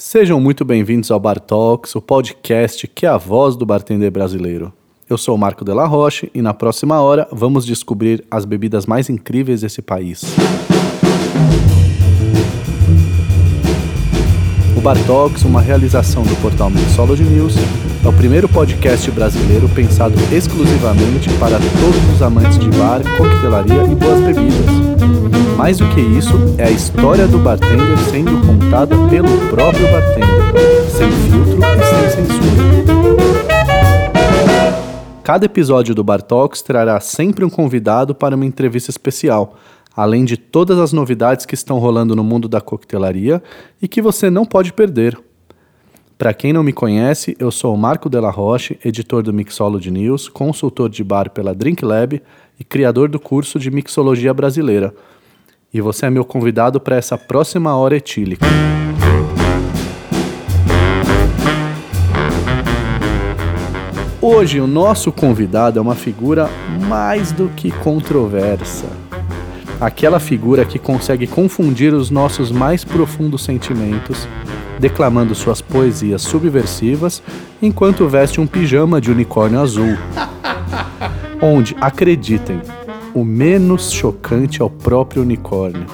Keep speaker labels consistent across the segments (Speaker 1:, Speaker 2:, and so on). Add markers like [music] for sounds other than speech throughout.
Speaker 1: Sejam muito bem-vindos ao Bar Talks, o podcast que é a voz do bartender brasileiro. Eu sou o Marco Della Roche e na próxima hora vamos descobrir as bebidas mais incríveis desse país. O Bar Talks, uma realização do portal Mixology News, é o primeiro podcast brasileiro pensado exclusivamente para todos os amantes de bar, coquetelaria e boas bebidas. Mais do que isso, é a história do bartender sendo contada pelo próprio bartender, sem filtro e sem censura. Cada episódio do Bar Talks trará sempre um convidado para uma entrevista especial, além de todas as novidades que estão rolando no mundo da coquetelaria e que você não pode perder. Para quem não me conhece, eu sou o Marco Della Roche, editor do Mixology News, consultor de bar pela Drink Lab e criador do curso de Mixologia Brasileira. E você é meu convidado para essa próxima hora etílica. Hoje o nosso convidado é uma figura mais do que controversa. Aquela figura que consegue confundir os nossos mais profundos sentimentos, declamando suas poesias subversivas enquanto veste um pijama de unicórnio azul. [laughs] Onde, acreditem, o menos chocante é o próprio unicórnio.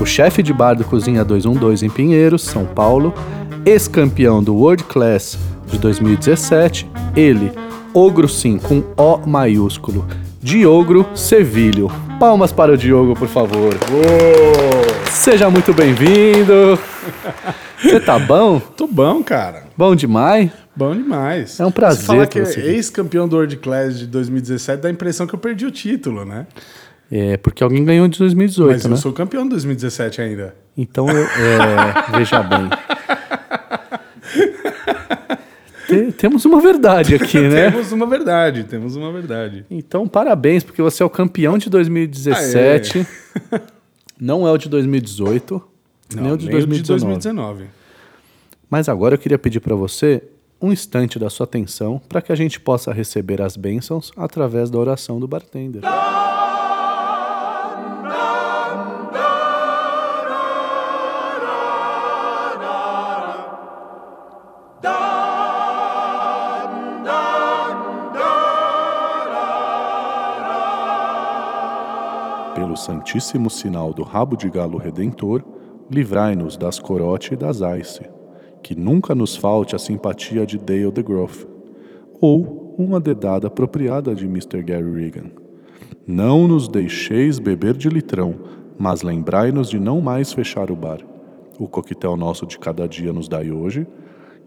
Speaker 1: O chefe de bar do Cozinha 212 em Pinheiros, São Paulo, ex-campeão do World Class de 2017, ele, Ogro sim, com O maiúsculo, Diogro Sevilho. Palmas para o Diogo, por favor.
Speaker 2: Uou!
Speaker 1: Seja muito bem-vindo. Você tá bom?
Speaker 2: Tô bom, cara.
Speaker 1: Bom demais?
Speaker 2: Bom demais.
Speaker 1: É um prazer
Speaker 2: Você falar que
Speaker 1: você
Speaker 2: é ex-campeão do World Class de 2017 dá a impressão que eu perdi o título, né?
Speaker 1: É, porque alguém ganhou de 2018,
Speaker 2: Mas
Speaker 1: né?
Speaker 2: eu sou campeão de 2017 ainda.
Speaker 1: Então, eu, é, veja bem. [laughs] Te- temos uma verdade aqui, [laughs] né?
Speaker 2: Temos uma verdade, temos uma verdade.
Speaker 1: Então, parabéns, porque você é o campeão de 2017. [laughs] Não é o de 2018, nem o de
Speaker 2: nem o
Speaker 1: 2019.
Speaker 2: 2019.
Speaker 1: Mas agora eu queria pedir para você um instante da sua atenção para que a gente possa receber as bênçãos através da oração do bartender. Pelo santíssimo sinal do rabo de galo redentor, livrai-nos das corote e das ice, que nunca nos falte a simpatia de Dale DeGroff, ou uma dedada apropriada de Mr. Gary Regan. Não nos deixeis beber de litrão, mas lembrai-nos de não mais fechar o bar. O coquetel nosso de cada dia nos dai hoje,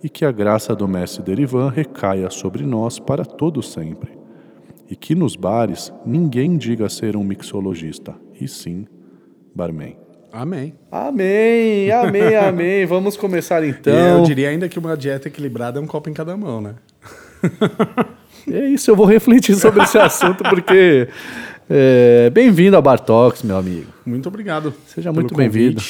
Speaker 1: e que a graça do mestre Derivan recaia sobre nós para todo sempre. E que nos bares ninguém diga ser um mixologista, e sim barman.
Speaker 2: Amém.
Speaker 1: Amém, amém, [laughs] amém. Vamos começar
Speaker 2: E
Speaker 1: então.
Speaker 2: eu diria ainda que uma dieta equilibrada é um copo em cada mão, né? [laughs]
Speaker 1: É isso, eu vou refletir sobre esse assunto porque é, bem-vindo ao Bartox, meu amigo.
Speaker 2: Muito obrigado.
Speaker 1: Seja
Speaker 2: pelo
Speaker 1: muito bem-vindo.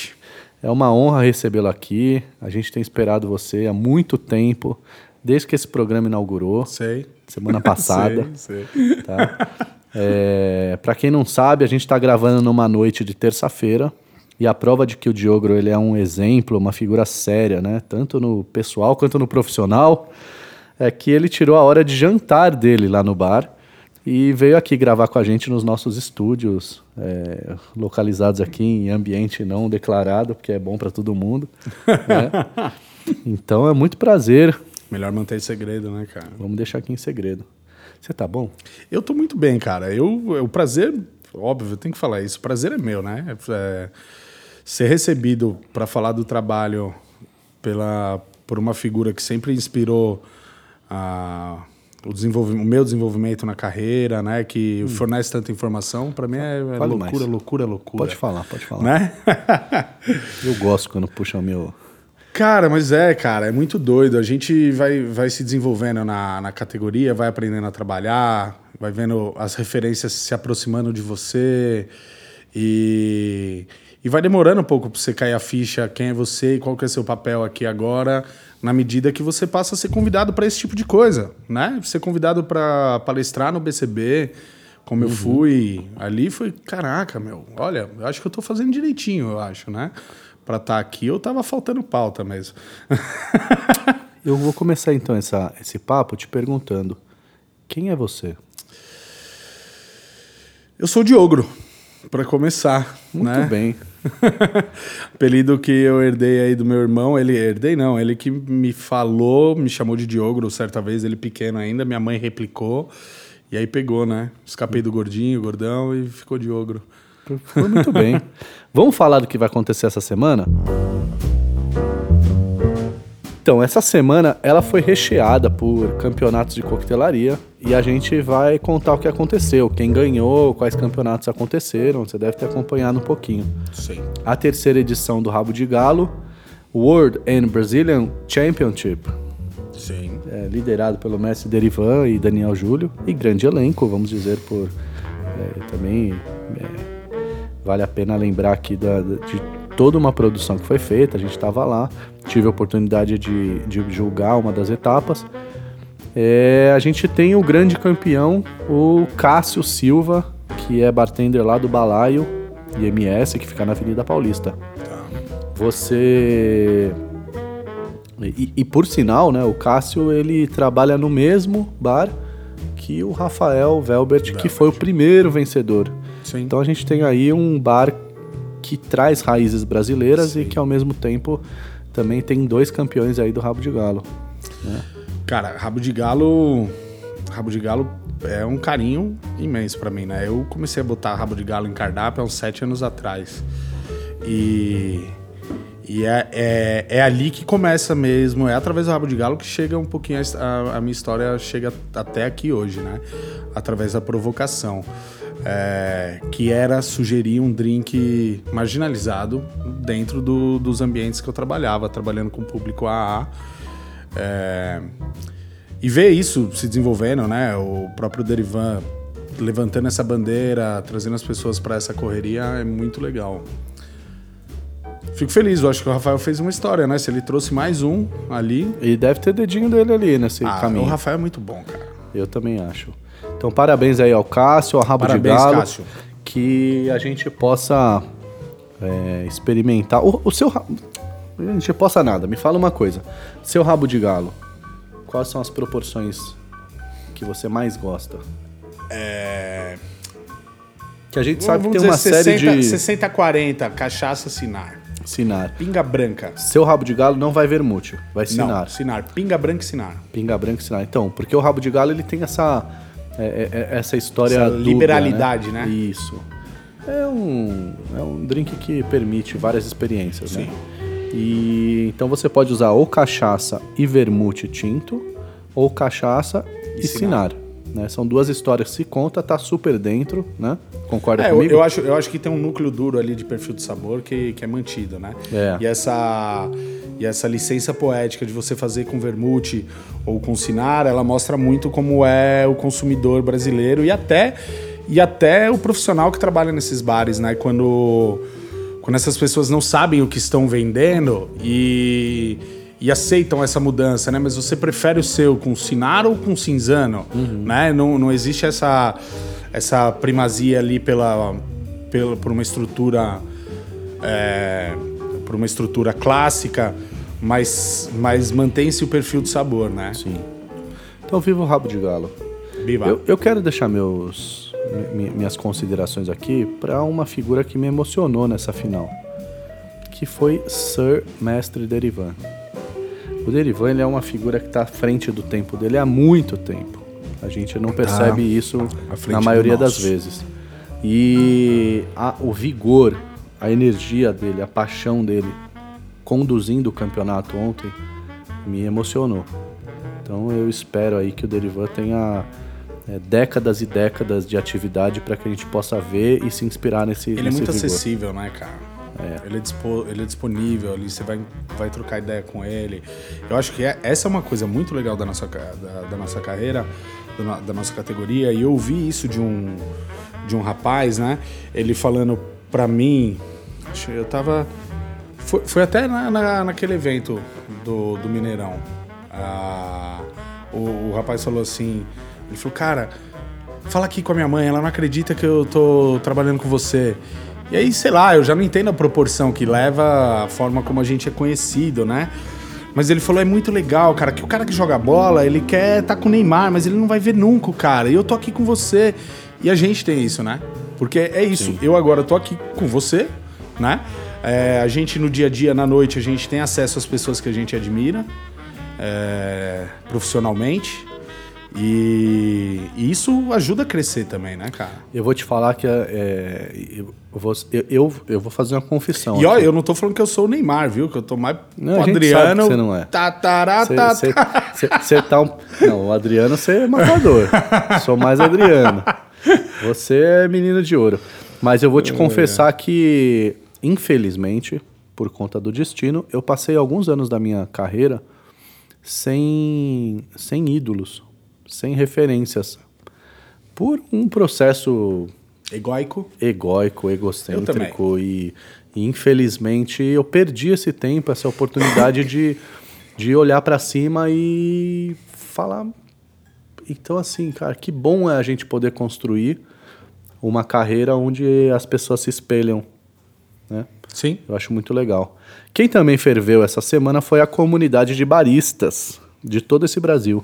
Speaker 1: É uma honra recebê-lo aqui. A gente tem esperado você há muito tempo, desde que esse programa inaugurou,
Speaker 2: Sei.
Speaker 1: Semana [laughs] passada.
Speaker 2: sei, sei.
Speaker 1: tá? É, para quem não sabe, a gente está gravando numa noite de terça-feira e a prova de que o Diogro ele é um exemplo, uma figura séria, né? Tanto no pessoal quanto no profissional, é que ele tirou a hora de jantar dele lá no bar e veio aqui gravar com a gente nos nossos estúdios, é, localizados aqui em ambiente não declarado, porque é bom para todo mundo. né? [laughs] Então é muito prazer.
Speaker 2: Melhor manter segredo, né, cara?
Speaker 1: Vamos deixar aqui em segredo. Você tá bom?
Speaker 2: Eu tô muito bem, cara. Eu, o prazer, óbvio, eu tenho que falar isso. O prazer é meu, né? É, ser recebido para falar do trabalho pela, por uma figura que sempre inspirou a, o, desenvolvi- o meu desenvolvimento na carreira, né? Que fornece tanta informação, para mim é, é loucura,
Speaker 1: mais.
Speaker 2: loucura, loucura.
Speaker 1: Pode falar, pode falar.
Speaker 2: Né?
Speaker 1: Eu gosto quando puxa o meu.
Speaker 2: Cara, mas é, cara, é muito doido. A gente vai, vai se desenvolvendo na, na categoria, vai aprendendo a trabalhar, vai vendo as referências se aproximando de você e, e vai demorando um pouco para você cair a ficha quem é você e qual que é seu papel aqui agora, na medida que você passa a ser convidado para esse tipo de coisa, né? Ser convidado para palestrar no BCB, como eu fui ali, foi, caraca, meu, olha, eu acho que eu tô fazendo direitinho, eu acho, né? Para estar tá aqui ou tava faltando pauta mesmo. [laughs]
Speaker 1: Eu vou começar então essa, esse papo te perguntando: quem é você?
Speaker 2: Eu sou o Diogro, para começar.
Speaker 1: Muito
Speaker 2: né?
Speaker 1: bem. [laughs]
Speaker 2: Apelido que eu herdei aí do meu irmão. Ele herdei não, ele que me falou, me chamou de Diogro certa vez, ele pequeno ainda, minha mãe replicou. E aí pegou, né? Escapei do gordinho, gordão e ficou Diogro.
Speaker 1: Foi muito bem. [laughs] Vamos falar do que vai acontecer essa semana? Então, essa semana ela foi recheada por campeonatos de coquetelaria e a gente vai contar o que aconteceu, quem ganhou, quais campeonatos aconteceram. Você deve ter acompanhado um pouquinho.
Speaker 2: Sim.
Speaker 1: A terceira edição do Rabo de Galo, World and Brazilian Championship.
Speaker 2: Sim.
Speaker 1: É, liderado pelo mestre Derivan e Daniel Júlio. E grande elenco, vamos dizer, por é, também é, vale a pena lembrar aqui da, de toda uma produção que foi feita. A gente estava lá tive a oportunidade de, de julgar uma das etapas. É, a gente tem o grande campeão, o Cássio Silva, que é bartender lá do Balaio IMS, que fica na Avenida Paulista. Você. E, e, por sinal, né, o Cássio ele trabalha no mesmo bar que o Rafael Velbert, que foi o primeiro vencedor.
Speaker 2: Sim.
Speaker 1: Então a gente tem aí um bar que traz raízes brasileiras
Speaker 2: Sim.
Speaker 1: e que ao mesmo tempo também tem dois campeões aí do Rabo de Galo. Né?
Speaker 2: Cara, Rabo de Galo. Rabo de Galo é um carinho imenso para mim, né? Eu comecei a botar Rabo de Galo em cardápio há uns sete anos atrás. E. E é, é, é, ali que começa mesmo, é através do Rabo de Galo que chega um pouquinho, a, a minha história chega até aqui hoje, né? Através da provocação é, que era sugerir um drink marginalizado dentro do, dos ambientes que eu trabalhava, trabalhando com o público AA. É, e ver isso se desenvolvendo, né? O próprio Derivan levantando essa bandeira, trazendo as pessoas para essa correria é muito legal. Fico feliz, eu acho que o Rafael fez uma história, né? Se ele trouxe mais um ali.
Speaker 1: E deve ter dedinho dele ali nesse
Speaker 2: ah,
Speaker 1: caminho.
Speaker 2: O Rafael é muito bom, cara.
Speaker 1: Eu também acho. Então, parabéns aí ao Cássio, ao Rabo
Speaker 2: parabéns,
Speaker 1: de Galo.
Speaker 2: Cássio.
Speaker 1: Que a gente possa é, experimentar. O, o seu. A gente possa nada, me fala uma coisa. Seu rabo de galo, quais são as proporções que você mais gosta?
Speaker 2: É.
Speaker 1: Que a gente sabe que tem uma 60, série de.
Speaker 2: 60-40, cachaça Sinar.
Speaker 1: Sinar.
Speaker 2: Pinga branca.
Speaker 1: Seu rabo de galo não vai vermute, vai Sinar.
Speaker 2: Não, Sinar. Pinga branca e Sinar.
Speaker 1: Pinga branca e Sinar. Então, porque o rabo de galo ele tem essa é, é, é, essa história
Speaker 2: essa
Speaker 1: dupla,
Speaker 2: liberalidade,
Speaker 1: né?
Speaker 2: né?
Speaker 1: Isso. É um, é um drink que permite várias experiências,
Speaker 2: Sim.
Speaker 1: né? E então você pode usar ou cachaça e vermute tinto, ou cachaça e, e sinar. sinar. Né? São duas histórias que se conta, tá super dentro, né? Concorda
Speaker 2: é,
Speaker 1: comigo?
Speaker 2: Eu, eu, acho, eu acho que tem um núcleo duro ali de perfil de sabor que, que é mantido, né?
Speaker 1: É.
Speaker 2: E essa, e essa licença poética de você fazer com vermute ou com sinar, ela mostra muito como é o consumidor brasileiro e até, e até o profissional que trabalha nesses bares, né? Quando, quando essas pessoas não sabem o que estão vendendo e e aceitam essa mudança, né? Mas você prefere o seu com sinar ou com cinzano, uhum. né? Não, não existe essa, essa primazia ali pela, pela por uma estrutura é, por uma estrutura clássica, mas, mas mantém-se o perfil de sabor, né?
Speaker 1: Sim. Então viva o rabo de galo.
Speaker 2: Viva.
Speaker 1: Eu, eu quero deixar meus minhas considerações aqui para uma figura que me emocionou nessa final, que foi Sir Mestre Derivan. O Derivan ele é uma figura que está à frente do tempo dele há muito tempo. A gente não percebe ah, isso na maioria das vezes. E a, o vigor, a energia dele, a paixão dele conduzindo o campeonato ontem me emocionou. Então eu espero aí que o Derivan tenha é, décadas e décadas de atividade para que a gente possa ver e se inspirar nesse
Speaker 2: Ele
Speaker 1: nesse
Speaker 2: é muito
Speaker 1: vigor.
Speaker 2: acessível, né, cara? É. Ele, é dispo, ele é disponível ali, você vai, vai trocar ideia com ele. Eu acho que é, essa é uma coisa muito legal da nossa, da, da nossa carreira, da, da, nossa categoria. E eu ouvi isso de um, de um rapaz, né? Ele falando pra mim. Eu tava. Foi, foi até na, na, naquele evento do, do Mineirão. Ah, o, o rapaz falou assim: ele falou, cara, fala aqui com a minha mãe, ela não acredita que eu tô trabalhando com você. E aí, sei lá, eu já não entendo a proporção que leva a forma como a gente é conhecido, né? Mas ele falou, é muito legal, cara, que o cara que joga bola, ele quer estar tá com o Neymar, mas ele não vai ver nunca cara. E eu tô aqui com você. E a gente tem isso, né? Porque é isso. Sim. Eu agora tô aqui com você, né? É, a gente no dia a dia, na noite, a gente tem acesso às pessoas que a gente admira é, profissionalmente. E, e, isso ajuda a crescer também, né, cara?
Speaker 1: Eu vou te falar que é, eu, vou, eu, eu, vou fazer uma confissão.
Speaker 2: E olha, eu não tô falando que eu sou o Neymar, viu? Que eu tô mais não, o Adriano.
Speaker 1: você não é.
Speaker 2: Tatará, Você
Speaker 1: tá, tá um. Não, o Adriano você é matador. [laughs] sou mais Adriano. Você é menino de ouro. Mas eu vou te é. confessar que, infelizmente, por conta do destino, eu passei alguns anos da minha carreira sem, sem ídolos sem referências. Por um processo
Speaker 2: egóico,
Speaker 1: egóico, egocêntrico e, e, infelizmente eu perdi esse tempo, essa oportunidade de, de olhar para cima e falar. Então assim, cara, que bom é a gente poder construir uma carreira onde as pessoas se espelham, né?
Speaker 2: Sim.
Speaker 1: Eu acho muito legal. Quem também ferveu essa semana foi a comunidade de baristas de todo esse Brasil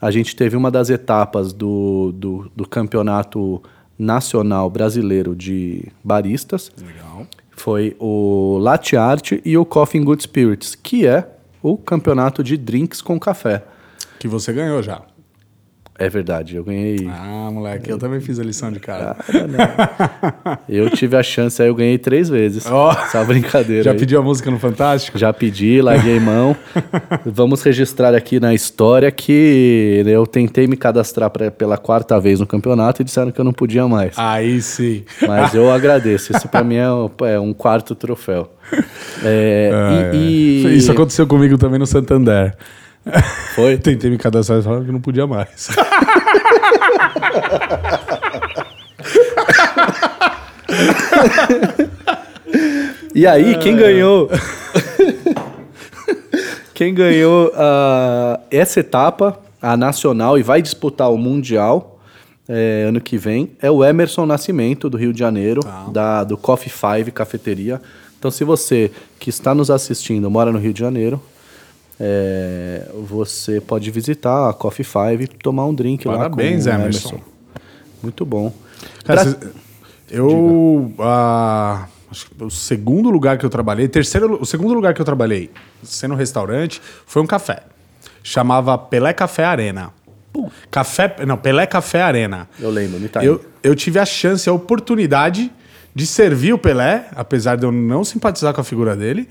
Speaker 1: a gente teve uma das etapas do, do, do campeonato nacional brasileiro de baristas.
Speaker 2: Legal.
Speaker 1: Foi o Latte Art e o Coffee Good Spirits, que é o campeonato de drinks com café.
Speaker 2: Que você ganhou já.
Speaker 1: É verdade, eu ganhei.
Speaker 2: Ah, moleque, eu também fiz a lição de casa.
Speaker 1: Cara, eu tive a chance, aí eu ganhei três vezes. Oh, essa brincadeira.
Speaker 2: Já
Speaker 1: aí.
Speaker 2: pediu a música no Fantástico?
Speaker 1: Já pedi, larguei mão. [laughs] Vamos registrar aqui na história que eu tentei me cadastrar pra, pela quarta vez no campeonato e disseram que eu não podia mais.
Speaker 2: Aí sim.
Speaker 1: Mas eu [laughs] agradeço. Isso para mim é um, é quarto troféu. É,
Speaker 2: é, e, e... Isso aconteceu comigo também no Santander.
Speaker 1: Foi? [laughs]
Speaker 2: Tentei me cadastrar e falaram que não podia mais.
Speaker 1: e aí, quem ganhou? quem ganhou uh, essa etapa, a nacional, e vai disputar o Mundial é, ano que vem, é o Emerson Nascimento, do Rio de Janeiro, ah. da, do Coffee Five Cafeteria. Então, se você que está nos assistindo mora no Rio de Janeiro, é, você pode visitar a Coffee Five e tomar um drink
Speaker 2: Parabéns, lá com Emerson. Emerson.
Speaker 1: Muito bom.
Speaker 2: Cara, pra... eu ah, o segundo lugar que eu trabalhei, terceiro, o segundo lugar que eu trabalhei, sendo um restaurante, foi um café. Chamava Pelé Café Arena. Café, não, Pelé Café Arena.
Speaker 1: Eu lembro, me
Speaker 2: tá eu, eu tive a chance, a oportunidade de servir o Pelé, apesar de eu não simpatizar com a figura dele.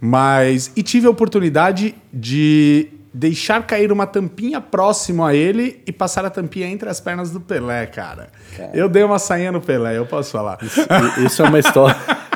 Speaker 2: Mas. E tive a oportunidade de deixar cair uma tampinha próximo a ele e passar a tampinha entre as pernas do Pelé, cara. cara. Eu dei uma sainha no Pelé, eu posso falar.
Speaker 1: Isso, isso é uma história. [laughs]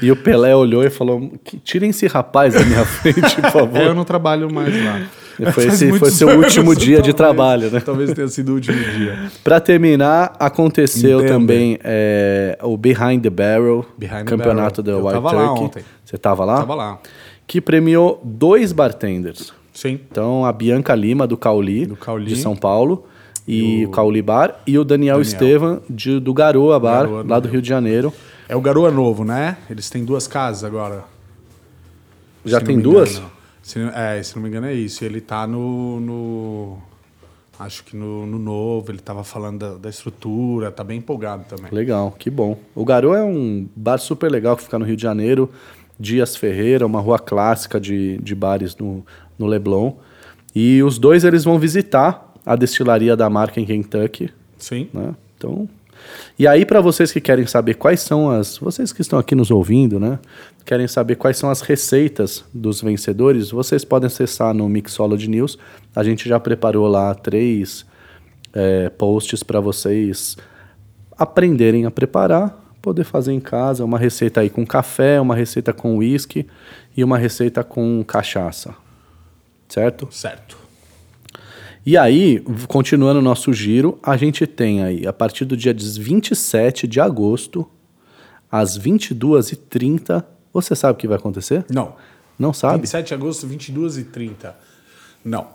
Speaker 1: e o Pelé olhou e falou: tirem esse rapaz da minha frente, por [laughs] favor.
Speaker 2: eu não trabalho mais lá. [laughs]
Speaker 1: Foi, esse, foi seu último dia talvez, de trabalho, né?
Speaker 2: Talvez tenha sido o último dia.
Speaker 1: Para terminar, aconteceu Entendo. também é, o Behind the Barrel,
Speaker 2: Behind
Speaker 1: campeonato
Speaker 2: da
Speaker 1: White Turkey.
Speaker 2: Ontem.
Speaker 1: Você estava lá?
Speaker 2: Tava lá.
Speaker 1: Que premiou dois bartenders.
Speaker 2: Sim.
Speaker 1: Então, a Bianca Lima, do Cauli,
Speaker 2: do Cauli.
Speaker 1: de São Paulo, e, o Cauli Bar, e o Daniel, Daniel. Estevam, de, do Garoa Bar, Garoa lá do Rio de Janeiro.
Speaker 2: É o Garoa Novo, né? Eles têm duas casas agora.
Speaker 1: Já tem duas?
Speaker 2: Engano. Se, é, se não me engano é isso. Ele tá no. no acho que no, no, novo, ele tava falando da, da, estrutura, tá bem empolgado também.
Speaker 1: Legal, que bom. O Garou é um bar super legal que fica no Rio de Janeiro. Dias Ferreira, uma rua clássica de, de bares no, no Leblon. E os dois eles vão visitar a destilaria da marca em Kentucky.
Speaker 2: Sim.
Speaker 1: Né? Então, e aí, para vocês que querem saber quais são as. Vocês que estão aqui nos ouvindo, né? Querem saber quais são as receitas dos vencedores, vocês podem acessar no Mixology News. A gente já preparou lá três é, posts para vocês aprenderem a preparar, poder fazer em casa. Uma receita aí com café, uma receita com uísque e uma receita com cachaça. Certo?
Speaker 2: Certo.
Speaker 1: E aí, continuando o nosso giro, a gente tem aí, a partir do dia 27 de agosto, às 22h30, você sabe o que vai acontecer?
Speaker 2: Não.
Speaker 1: Não sabe?
Speaker 2: 27 de agosto, 22h30. Não.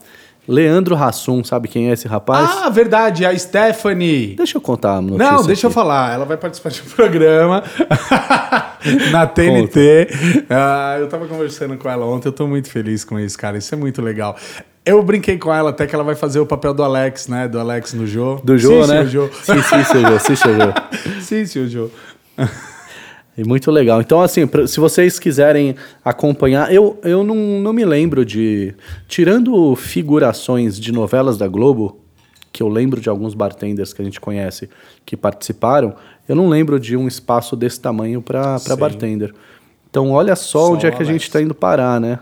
Speaker 1: Leandro Hassum, sabe quem é esse rapaz?
Speaker 2: Ah, verdade, a Stephanie.
Speaker 1: Deixa eu contar a notícia.
Speaker 2: Não, deixa eu
Speaker 1: aqui.
Speaker 2: falar. Ela vai participar de um programa [laughs] na TNT. Ah, eu tava conversando com ela ontem, eu tô muito feliz com isso, cara. Isso é muito legal. Eu brinquei com ela até que ela vai fazer o papel do Alex, né? Do Alex no Jô.
Speaker 1: Do Jô,
Speaker 2: sim,
Speaker 1: né?
Speaker 2: Sim, Jô.
Speaker 1: Sim, sim, seu Jô, sim, seu Jô.
Speaker 2: sim, sim, [laughs] Jô.
Speaker 1: E muito legal. Então, assim, pra- se vocês quiserem acompanhar, eu, eu não, não me lembro de. Tirando figurações de novelas da Globo, que eu lembro de alguns bartenders que a gente conhece que participaram, eu não lembro de um espaço desse tamanho para
Speaker 2: Sim.
Speaker 1: bartender. Então, olha só,
Speaker 2: Só
Speaker 1: onde é que a gente está indo parar, né?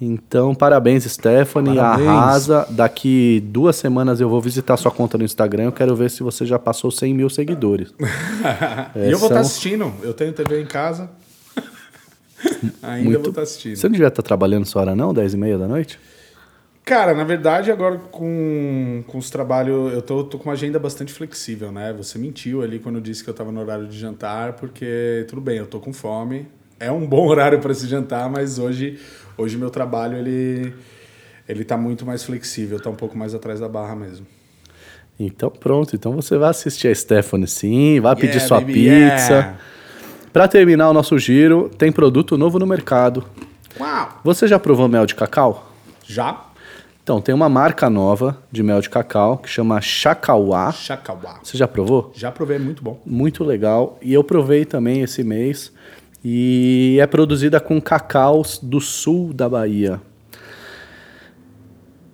Speaker 1: Então, parabéns, Stephanie.
Speaker 2: Parabéns.
Speaker 1: Arrasa. Daqui duas semanas eu vou visitar sua conta no Instagram. Eu quero ver se você já passou 100 mil seguidores. [laughs]
Speaker 2: e eu vou estar
Speaker 1: são-
Speaker 2: assistindo. Eu tenho TV em casa. [laughs] Ainda
Speaker 1: Muito-
Speaker 2: vou estar assistindo.
Speaker 1: Você não devia estar trabalhando essa hora, não? 10 e meia da noite?
Speaker 2: Cara, na verdade, agora com, com os trabalhos, eu tô, tô com uma agenda bastante flexível, né? Você mentiu ali quando disse que eu tava no horário de jantar, porque tudo bem, eu tô com fome. É um bom [laughs] horário para se jantar, mas hoje hoje meu trabalho ele ele tá muito mais flexível, tá um pouco mais atrás da barra mesmo.
Speaker 1: Então pronto, então você vai assistir a Stephanie sim, vai pedir
Speaker 2: Yeah,
Speaker 1: sua
Speaker 2: baby,
Speaker 1: pizza.
Speaker 2: yeah.
Speaker 1: Pra terminar o nosso giro, tem produto novo no mercado.
Speaker 2: Uau!
Speaker 1: Você já provou mel de cacau?
Speaker 2: Já?
Speaker 1: Então, tem uma marca nova de mel de cacau que chama Chacauá.
Speaker 2: Chacauá.
Speaker 1: Você já provou?
Speaker 2: Já provei, é muito bom.
Speaker 1: Muito legal. E eu provei também esse mês. E é produzida com cacaus do sul da Bahia.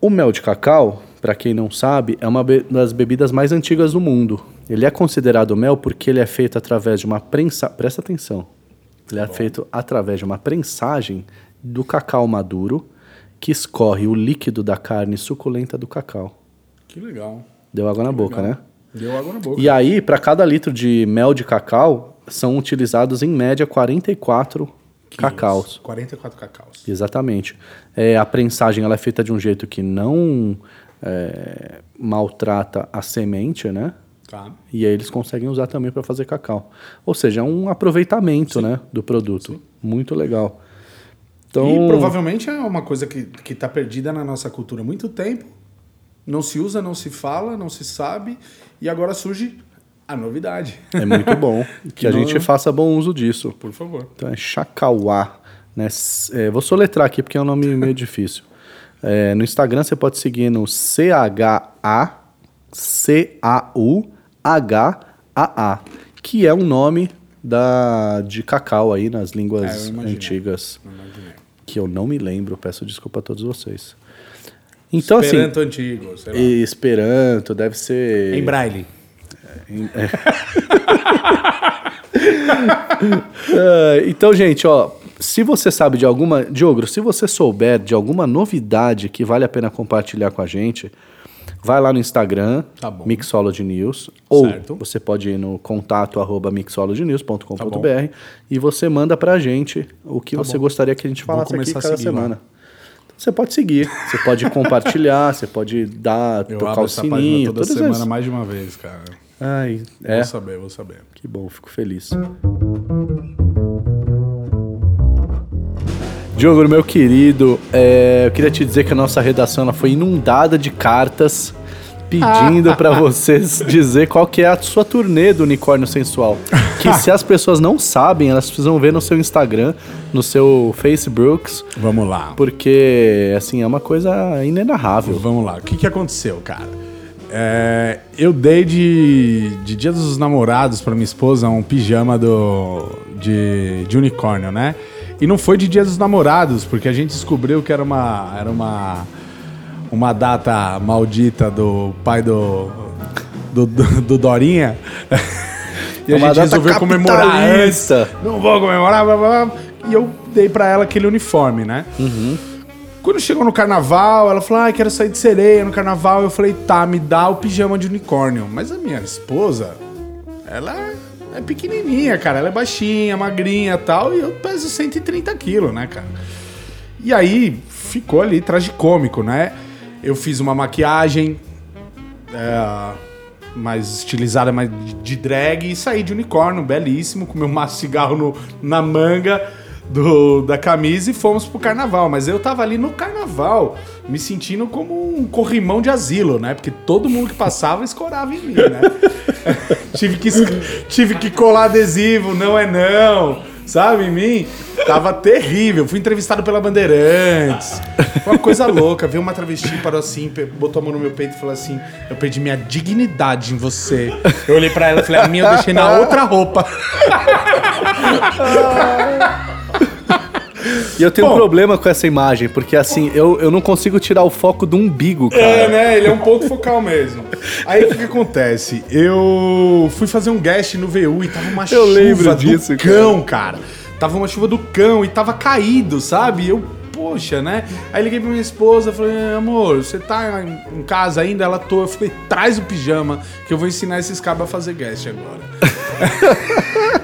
Speaker 1: O mel de cacau, para quem não sabe, é uma das bebidas mais antigas do mundo. Ele é considerado mel porque ele é feito através de uma prensa. Presta atenção. Ele é feito através de uma prensagem do cacau maduro que escorre o líquido da carne suculenta do cacau.
Speaker 2: Que legal.
Speaker 1: Deu água na boca,
Speaker 2: Legal.
Speaker 1: né?
Speaker 2: Deu água na boca.
Speaker 1: E aí, para cada litro de mel de cacau, são utilizados em média 44 cacaus.
Speaker 2: 44 cacaus.
Speaker 1: Exatamente. É, a prensagem ela é feita de um jeito que não é, maltrata a semente, né?
Speaker 2: Tá.
Speaker 1: E aí eles conseguem usar também para fazer cacau. Ou seja, é um aproveitamento né, do produto. Muito legal. Então,
Speaker 2: E provavelmente é uma coisa que, que tá perdida na nossa cultura há muito tempo. Não se usa, não se fala, não se sabe. E agora surge a novidade.
Speaker 1: é muito bom [laughs] que a gente faça bom uso disso.
Speaker 2: Por favor.
Speaker 1: Então é Chacauá. Né? É, vou soletrar aqui porque é um nome meio [laughs] difícil. É, no Instagram você pode seguir no C-H-A-C-A-U-H-A-A, que é um nome da, de cacau aí nas
Speaker 2: É, eu
Speaker 1: línguas
Speaker 2: imaginei.
Speaker 1: antigas,
Speaker 2: imaginei.
Speaker 1: que eu não me lembro, peço desculpa a todos vocês. Então,
Speaker 2: Esperanto antigo, sei lá.
Speaker 1: assim, Esperanto, deve ser.
Speaker 2: Em braille.
Speaker 1: Ah, [laughs] então, gente, ó, se você sabe de alguma. Diogo, se você souber de alguma novidade que vale a pena compartilhar com a gente, vai lá no Instagram,
Speaker 2: Tá.
Speaker 1: Mixology News, ou
Speaker 2: Certo.
Speaker 1: você pode ir no contato arroba mixologynews.com.br
Speaker 2: Tá
Speaker 1: e você manda pra gente o que você
Speaker 2: bom.
Speaker 1: gostaria que a gente falasse aqui cada
Speaker 2: seguir lá.
Speaker 1: Você pode seguir, você pode compartilhar, você pode dar,
Speaker 2: Eu
Speaker 1: tocar
Speaker 2: abro
Speaker 1: o
Speaker 2: essa página
Speaker 1: sininho,
Speaker 2: toda semana
Speaker 1: essas-
Speaker 2: mais de uma vez, cara.
Speaker 1: Ai, é,
Speaker 2: Vou saber, vou saber.
Speaker 1: que bom, fico feliz. Diogo, meu querido, é, eu queria te dizer que a nossa redação foi inundada de cartas pedindo [laughs] pra vocês dizer qual que é a sua turnê do Unicórnio Sensual. Que [laughs] se as pessoas não sabem, elas precisam ver no seu Instagram, no seu Facebook,
Speaker 2: Vamos lá.
Speaker 1: porque assim é uma coisa inenarrável.
Speaker 2: Vamos lá. O que, que aconteceu, cara? É, eu dei de, de Dia dos Namorados pra minha esposa um pijama do, de, de unicórnio, né? E não foi de Dia dos Namorados, porque a gente descobriu que era uma, era uma, uma data maldita do pai do, do, do, do Dorinha. [laughs] e a
Speaker 1: Uma
Speaker 2: gente resolveu comemorar antes. Não vou comemorar, blá, blá, blá. E eu dei pra ela aquele uniforme, né? Quando chegou no carnaval, ela falou: Ah, quero sair de sereia no carnaval. Eu falei: Tá, me dá o pijama de unicórnio. Mas a minha esposa, ela é pequenininha, cara. Ela é baixinha, magrinha e tal. E eu peso 130 quilos, né, cara? E aí ficou ali tragicômico, né? Eu fiz uma maquiagem é, mais estilizada, mais de drag e saí de unicórnio, belíssimo, com meu [laughs] maço cigarro no- na manga, do, da camisa e fomos pro carnaval. Mas eu tava ali no carnaval, me sentindo como um corrimão de asilo, né? Porque todo mundo que passava [laughs] escorava em mim, né? [laughs] tive, que, tive que colar adesivo, não é não, sabe, em mim. Tava terrível. Fui entrevistado pela Bandeirantes. Uma coisa louca. Veio uma travesti, parou assim, botou a mão no meu peito e falou assim: Eu perdi minha dignidade em você. Eu olhei pra ela e falei: A minha eu deixei na outra roupa. [laughs]
Speaker 1: E eu tenho Bom, um problema com essa imagem, porque assim, eu, eu não consigo tirar o foco do umbigo, cara.
Speaker 2: É, né? Ele é um ponto focal mesmo. Aí o que, que, acontece? Eu fui fazer um guest no VU e tava uma eu chuva lembro disso, do cão, cara. cara. Tava uma chuva do cão e tava caído, sabe? Eu poxa, né? Aí liguei pra minha esposa, falei, amor, você tá em casa ainda? Ela tô. Eu falei, traz o pijama, que eu vou ensinar esses cabos a fazer guest agora.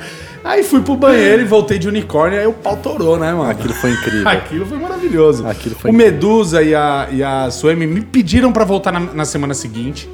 Speaker 2: [laughs] aí fui pro banheiro e voltei de unicórnio, aí o pau torou, né, mano?
Speaker 1: Aquilo foi incrível.
Speaker 2: Aquilo foi maravilhoso.
Speaker 1: Aquilo foi
Speaker 2: o Medusa e a, e a Suemi me pediram para voltar na, na semana seguinte.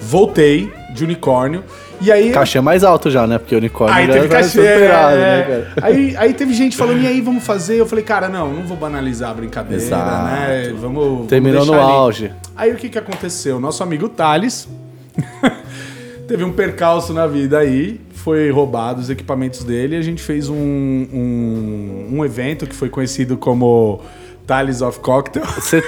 Speaker 2: Voltei de unicórnio. E aí.
Speaker 1: Cachê mais alto já, né? Porque o unicórnio
Speaker 2: aí teve cachê, superado, né, é, né, cara? Aí, aí teve gente falando, e aí, vamos fazer? Eu falei, cara, não, não vou banalizar a brincadeira, Exato. né? Vamos.
Speaker 1: Terminou vamos no ali. auge.
Speaker 2: Aí o que, que aconteceu? Nosso amigo Thales [laughs] teve um percalço na vida aí, foi roubado os equipamentos dele e a gente fez um, um, um evento que foi conhecido como Tales of Cocktail.
Speaker 1: Você,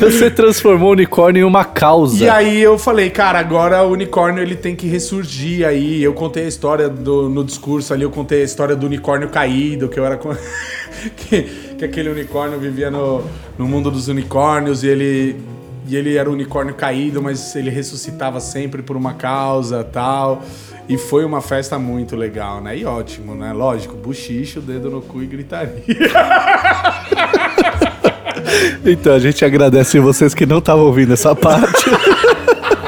Speaker 1: você transformou o unicórnio em uma causa.
Speaker 2: E aí eu falei, cara, agora o unicórnio ele tem que ressurgir aí. Eu contei a história do, no discurso ali, eu contei a história do unicórnio caído, que eu era. [laughs] que, que aquele unicórnio vivia no, no mundo dos unicórnios e ele. E ele era um unicórnio caído, mas ele ressuscitava sempre por uma causa tal. E foi uma festa muito legal, né? E ótimo, né? Lógico, buchicho, dedo no cu e gritaria. [laughs]
Speaker 1: então, a gente agradece vocês que não estavam ouvindo essa parte.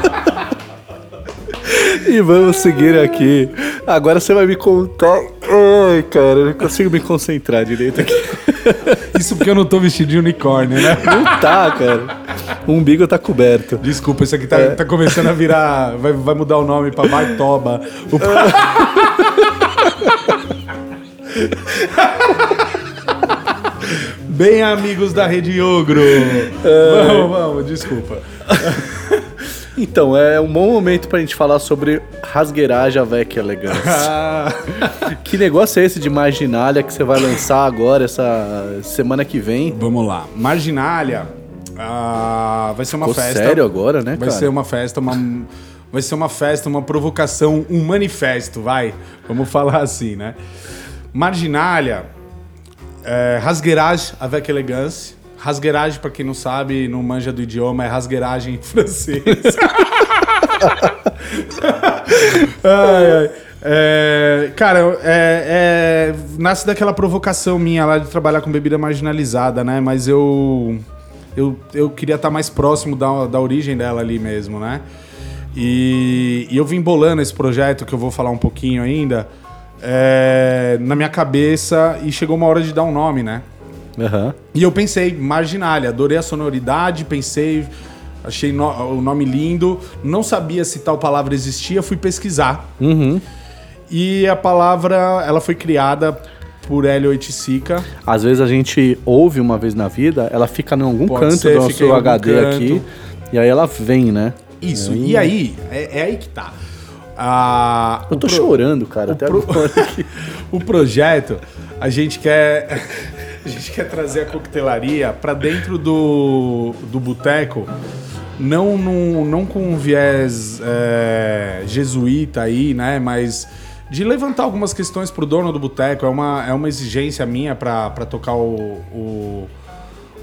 Speaker 1: [laughs] e vamos seguir aqui. Agora você vai me contar. Ai, cara, eu não consigo me concentrar direito aqui.
Speaker 2: Isso porque eu não tô vestido de unicórnio, né?
Speaker 1: Não tá, cara. O umbigo tá coberto.
Speaker 2: Desculpa, isso aqui tá, é. tá começando a virar. Vai, vai mudar o nome pra Baitoba. O... Bem, amigos da Rede Ogro. É. Vamos, vamos, desculpa.
Speaker 1: Então, é um bom momento pra gente falar sobre Rasgueiragem Avec Elegância. [laughs] Ah. [laughs] que negócio é esse de Marginália que você vai lançar agora, essa semana que vem?
Speaker 2: Vamos lá. Marginália ah, vai ser uma
Speaker 1: Ficou
Speaker 2: festa.
Speaker 1: sério agora, né,
Speaker 2: Vai
Speaker 1: cara?
Speaker 2: ser uma festa, uma... Vai ser uma festa, uma provocação, um manifesto, vai. Vamos falar assim, né? Marginália, é, rasgueirage avec elegance. Rasgueirage, pra quem não sabe, não manja do idioma, é rasgueiragem em francês. [laughs] ai, ai. É, cara, é, é, nasce daquela provocação minha lá de trabalhar com bebida marginalizada, né? Mas eu eu, eu queria estar mais próximo da, da origem dela ali mesmo, né? E, e eu vim bolando esse projeto, que eu vou falar um pouquinho ainda, é, na minha cabeça e chegou uma hora de dar um nome, né?
Speaker 1: Uhum.
Speaker 2: E eu pensei, Marginália, adorei a sonoridade, pensei, achei no, o nome lindo, não sabia se tal palavra existia, fui pesquisar.
Speaker 1: Uhum.
Speaker 2: E a palavra, ela foi criada por Hélio Oiticica.
Speaker 1: Às vezes a gente ouve uma vez na vida, ela fica em algum Pode canto ser, do nosso HD canto. aqui, e aí ela vem, né?
Speaker 2: Isso, e aí, é, é aí que tá. Ah,
Speaker 1: Eu tô pro... chorando, cara, o até pro... [laughs]
Speaker 2: o projeto, a gente quer... a gente quer trazer a coquetelaria para dentro do, do boteco, não, não, não com um viés é, jesuíta aí, né? Mas de levantar algumas questões pro dono do boteco. É uma, é uma exigência minha para tocar o, o,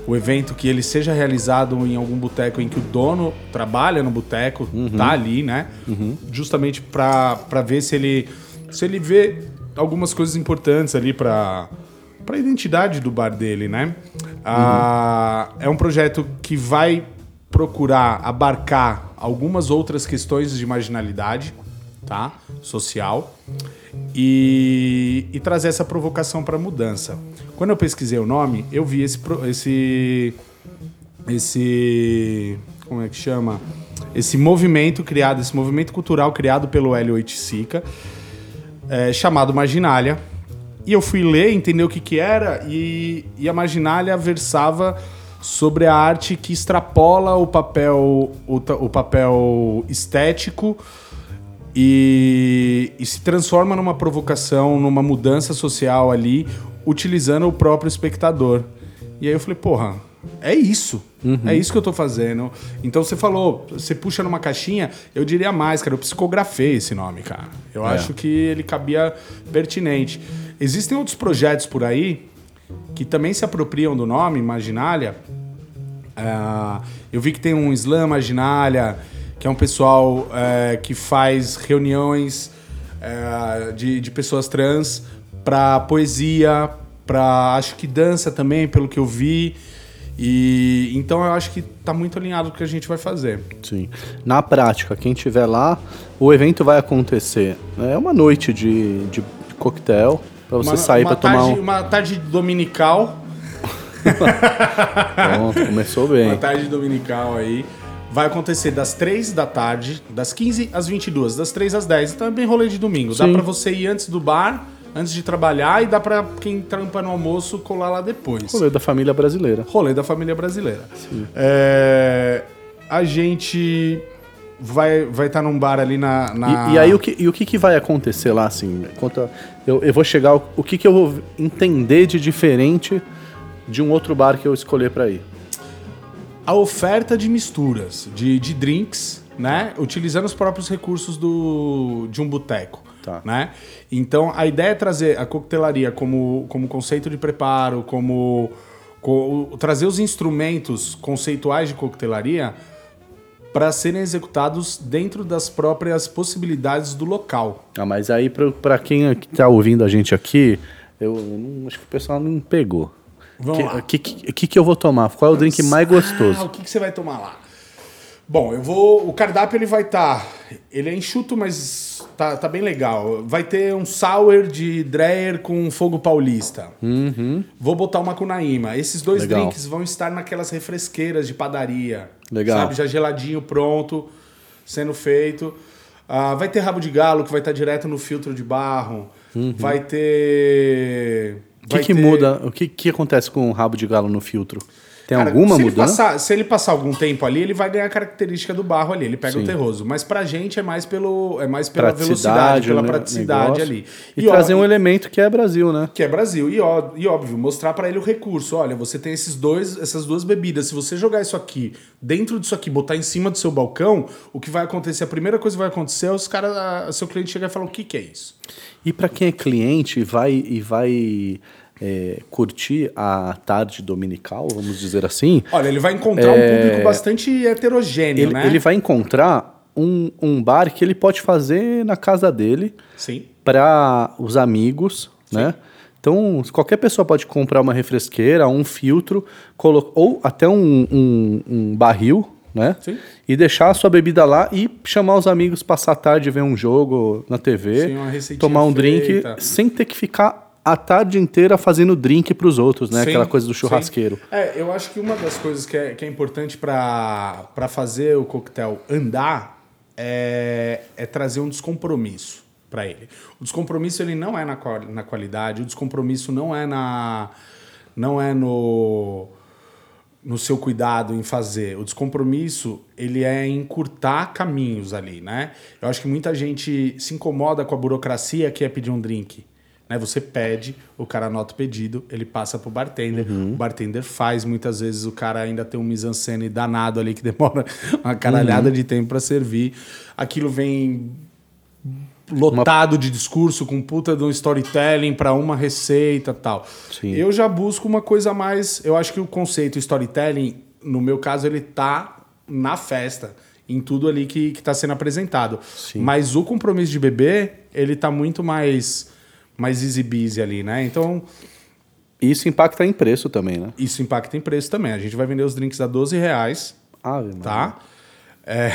Speaker 2: o, evento que ele seja realizado em algum boteco em que o dono trabalha no boteco, uhum. tá ali, né? Uhum. Justamente para ver se ele, se ele vê algumas coisas importantes ali para para a identidade do bar dele, né? Ah, é um projeto que vai procurar abarcar algumas outras questões de marginalidade, tá? Social e, e trazer essa provocação para mudança. Quando eu pesquisei o nome, eu vi esse esse esse como é que chama? Esse movimento criado, esse movimento cultural criado pelo Hélio Oiticica, é, chamado Marginália, E eu fui ler, entender o que, que era, e, e a marginalha versava sobre a arte que extrapola o papel, o, o papel estético e, e se transforma numa provocação, numa mudança social ali, utilizando o próprio espectador. E aí eu falei, porra, é isso. É isso que eu tô fazendo. Então você falou, você puxa numa caixinha, eu diria mais, cara, eu psicografei esse nome, cara. Eu acho que ele cabia pertinente. Existem outros projetos por aí que também se apropriam do nome, Marginália. Ah, eu vi que tem um Slam Marginália, que é um pessoal eh, que faz reuniões eh, de, de pessoas trans para poesia, para acho que dança também, pelo que eu vi. E então eu acho que tá muito alinhado com o que a gente vai fazer.
Speaker 1: Sim. Na prática, quem estiver lá, o evento vai acontecer. É uma noite de, de coquetel para você
Speaker 2: Uma-
Speaker 1: sair para tomar
Speaker 2: tarde,
Speaker 1: um.
Speaker 2: uma tarde dominical, [laughs]
Speaker 1: Pronto, começou bem.
Speaker 2: uma tarde dominical aí. Vai acontecer das 3 da tarde, das 15 às 22, das 3 às 10. Então é bem rolê de domingo. Dá
Speaker 1: Sim.
Speaker 2: pra você ir antes do bar, antes de trabalhar, e dá pra quem trampa no almoço colar lá depois.
Speaker 1: Rolê da família brasileira.
Speaker 2: Rolê da família brasileira. É, a gente vai estar vai tá num bar ali na. na-
Speaker 1: E, e aí o que, e o que, que vai acontecer lá, assim? Conta, eu, eu vou chegar. ao- O que, que eu vou entender de diferente de um outro bar que eu escolher para ir?
Speaker 2: a oferta de misturas, de, de drinks, né? Utilizando os próprios recursos do, de um boteco.
Speaker 1: Tá.
Speaker 2: Né? Então a ideia é trazer a coquetelaria como, como conceito de preparo, como co- trazer os instrumentos conceituais de coquetelaria para serem executados dentro das próprias possibilidades do local.
Speaker 1: Ah, mas aí para quem tá ouvindo a gente aqui, eu não, acho que o pessoal não pegou. O que, que, que, que eu vou tomar? Qual é o drink mais
Speaker 2: Ah,
Speaker 1: gostoso?
Speaker 2: o que, que você vai tomar lá? Bom, eu vou. O cardápio ele vai estar. ele é enxuto, mas tá, tá bem legal. Vai ter um sour de Dreyer com fogo paulista. Vou botar uma Cunaíma. Esses dois
Speaker 1: Legal.
Speaker 2: drinks vão estar naquelas refresqueiras de padaria.
Speaker 1: Legal.
Speaker 2: Sabe? Já geladinho, pronto, sendo feito. Ah, vai ter rabo de galo que vai estar direto no filtro de barro. Vai ter.
Speaker 1: O que, que
Speaker 2: ter-
Speaker 1: muda? O que, que acontece com o rabo de galo no filtro? Tem
Speaker 2: Cara,
Speaker 1: alguma
Speaker 2: se ele
Speaker 1: mudança?
Speaker 2: passar- se ele passar algum tempo ali, ele vai ganhar a característica do barro ali, ele pega
Speaker 1: Sim.
Speaker 2: o terroso. Mas pra gente é mais, pelo, é mais pela velocidade, pela
Speaker 1: né,
Speaker 2: praticidade
Speaker 1: negócio.
Speaker 2: ali.
Speaker 1: E,
Speaker 2: ó,
Speaker 1: trazer um elemento que é Brasil, né?
Speaker 2: que é Brasil. E, ó, e óbvio, mostrar pra ele o recurso. Olha, você tem esses dois, essas duas bebidas. Se você jogar isso aqui, dentro disso aqui, botar em cima do seu balcão, o que vai acontecer? A primeira coisa que vai acontecer é os caras, seu cliente chegar e falar: o que, que é isso?
Speaker 1: E para quem é cliente e vai, e vai é, curtir a tarde dominical, vamos dizer assim,
Speaker 2: Olha, ele vai encontrar um público bastante heterogêneo,
Speaker 1: É. ele,
Speaker 2: né?
Speaker 1: ele vai encontrar um, um bar que ele pode fazer na casa dele
Speaker 2: Sim.
Speaker 1: para os amigos, né? Então, qualquer pessoa pode comprar uma refresqueira, um filtro, ou até um, um- um barril, né?
Speaker 2: Sim.
Speaker 1: E deixar a sua bebida lá e chamar os amigos, passar a tarde, ver um jogo na TV,
Speaker 2: Sim,
Speaker 1: tomar um drink,
Speaker 2: feita.
Speaker 1: sem ter que ficar a tarde inteira fazendo drink para os outros, né?
Speaker 2: Sim,
Speaker 1: Aquela coisa do
Speaker 2: sim.
Speaker 1: churrasqueiro.
Speaker 2: É, eu acho que uma das coisas que é, que é importante para fazer o coquetel andar é, é trazer um descompromisso para ele. O descompromisso ele não é na, qual- na qualidade, o descompromisso não é na não é no no seu cuidado em fazer. O descompromisso, ele é em encurtar caminhos ali, né? Eu acho que muita gente se incomoda com a burocracia que é pedir um drink. Né? Você pede, o cara anota o pedido, ele passa pro bartender, o bartender faz, muitas vezes o cara ainda tem um mise-en-scène danado ali que demora [laughs] uma caralhada de tempo para servir. Aquilo vem lotado de discurso com puta de um storytelling para uma receita tal.
Speaker 1: Sim.
Speaker 2: Eu já busco uma coisa mais. Eu acho que o conceito storytelling, no meu caso, ele tá na festa, em tudo ali que, que tá sendo apresentado. Mas o compromisso de beber, ele tá muito mais mais easy ali, né? Então,
Speaker 1: Isso impacta em preço também, né?
Speaker 2: isso impacta em preço também. A gente vai vender os drinks a 12 reais,
Speaker 1: Ave
Speaker 2: tá? É...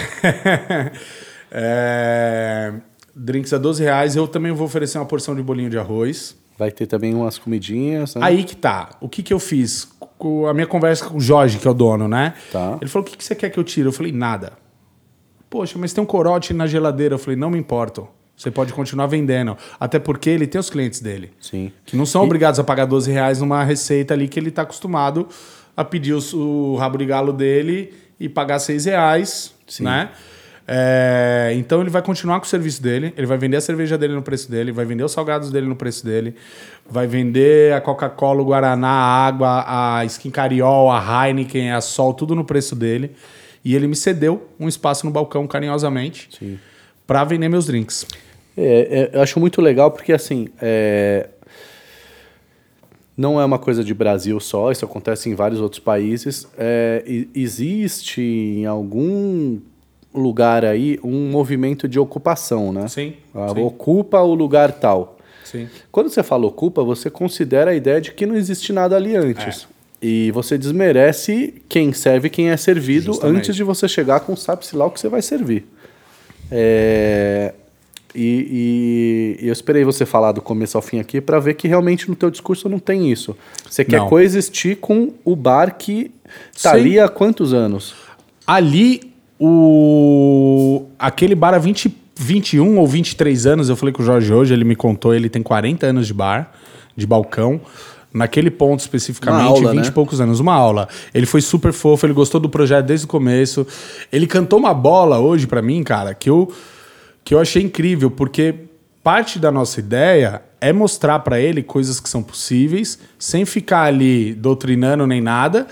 Speaker 2: [laughs] é, Drinks a 12 reais. Eu também vou oferecer uma porção de bolinho de arroz.
Speaker 1: Vai ter também umas comidinhas, né?
Speaker 2: Aí que tá. O que que eu fiz? Com a minha conversa com o Jorge, que é o dono, né?
Speaker 1: Tá.
Speaker 2: Ele falou: o que, que você quer que eu tire? Eu falei, nada. Poxa, mas tem um corote na geladeira. Eu falei, não me importo. Você pode continuar vendendo. Até porque ele tem os clientes dele.
Speaker 1: Sim.
Speaker 2: Que não são obrigados a pagar 12 reais numa receita ali que ele está acostumado a pedir os- o, rabo de galo dele e pagar 6 reais,
Speaker 1: Sim.
Speaker 2: né? É, então ele vai continuar com o serviço dele, ele vai vender a cerveja dele no preço dele, vai vender os salgados dele no preço dele, vai vender a Coca-Cola, o Guaraná, a água, a Skin Cariol, a Heineken, a Sol, tudo no preço dele. E ele me cedeu um espaço no balcão carinhosamente para vender meus drinks.
Speaker 1: É, é, eu acho muito legal porque, assim, é, não é uma coisa de Brasil só, isso acontece em vários outros países. É, existe em algum lugar aí um movimento de ocupação, né?
Speaker 2: Sim,
Speaker 1: Ah,
Speaker 2: sim.
Speaker 1: Ocupa o lugar tal.
Speaker 2: Sim.
Speaker 1: Quando você fala ocupa, você considera a ideia de que não existe nada ali antes.
Speaker 2: É.
Speaker 1: E você desmerece quem serve quem é servido
Speaker 2: Justamente.
Speaker 1: antes de você chegar com sabe-se lá o que você vai servir. É, E, e eu esperei você falar do começo ao fim aqui para ver que realmente no teu discurso não tem isso. Você quer
Speaker 2: Não.
Speaker 1: coexistir com o bar que tá
Speaker 2: Sim.
Speaker 1: ali há quantos anos?
Speaker 2: Ali, o aquele bar há 20, 21 ou 23 anos, eu falei com o Jorge hoje, ele me contou, ele tem 40 anos de bar, de balcão. Naquele ponto especificamente,
Speaker 1: aula,
Speaker 2: 20
Speaker 1: né?
Speaker 2: e poucos anos, uma aula. Ele foi super fofo, ele gostou do projeto desde o começo. Ele cantou uma bola hoje pra mim, cara, que eu, que eu achei incrível, porque parte da nossa ideia é mostrar pra ele coisas que são possíveis, sem ficar ali doutrinando nem nada,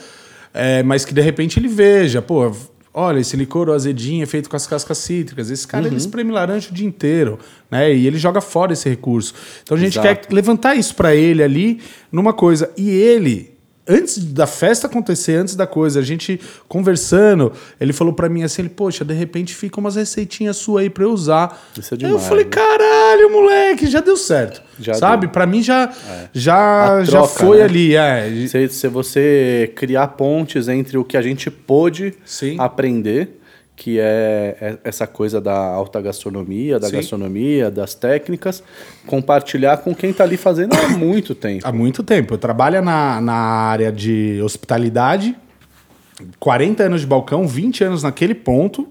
Speaker 2: é, mas que de repente ele veja, pô, olha, esse licor azedinho é feito com as cascas cítricas. Esse cara ele espreme laranja o dia inteiro, né? E ele joga fora esse recurso. Então a gente
Speaker 1: Exato.
Speaker 2: quer levantar isso pra ele ali numa coisa. E ele, antes da festa acontecer, antes da coisa, a gente conversando, ele falou pra mim assim, ele, poxa, de repente fica umas receitinhas suas aí pra eu usar.
Speaker 1: Isso é
Speaker 2: Aí eu
Speaker 1: demais,
Speaker 2: falei,
Speaker 1: né?
Speaker 2: caralho, moleque, já deu certo.
Speaker 1: Já
Speaker 2: Sabe? Pra mim já, já,
Speaker 1: A
Speaker 2: já
Speaker 1: troca,
Speaker 2: foi
Speaker 1: né?
Speaker 2: ali. É.
Speaker 1: Se, se você criar pontes entre o que a gente pôde
Speaker 2: Sim.
Speaker 1: aprender, que é é essa coisa da alta gastronomia, da
Speaker 2: Sim.
Speaker 1: gastronomia, das técnicas, compartilhar com quem está ali fazendo há [coughs] muito tempo.
Speaker 2: Há muito tempo. Eu trabalho na, na área de hospitalidade, 40 anos de balcão, 20 anos naquele ponto,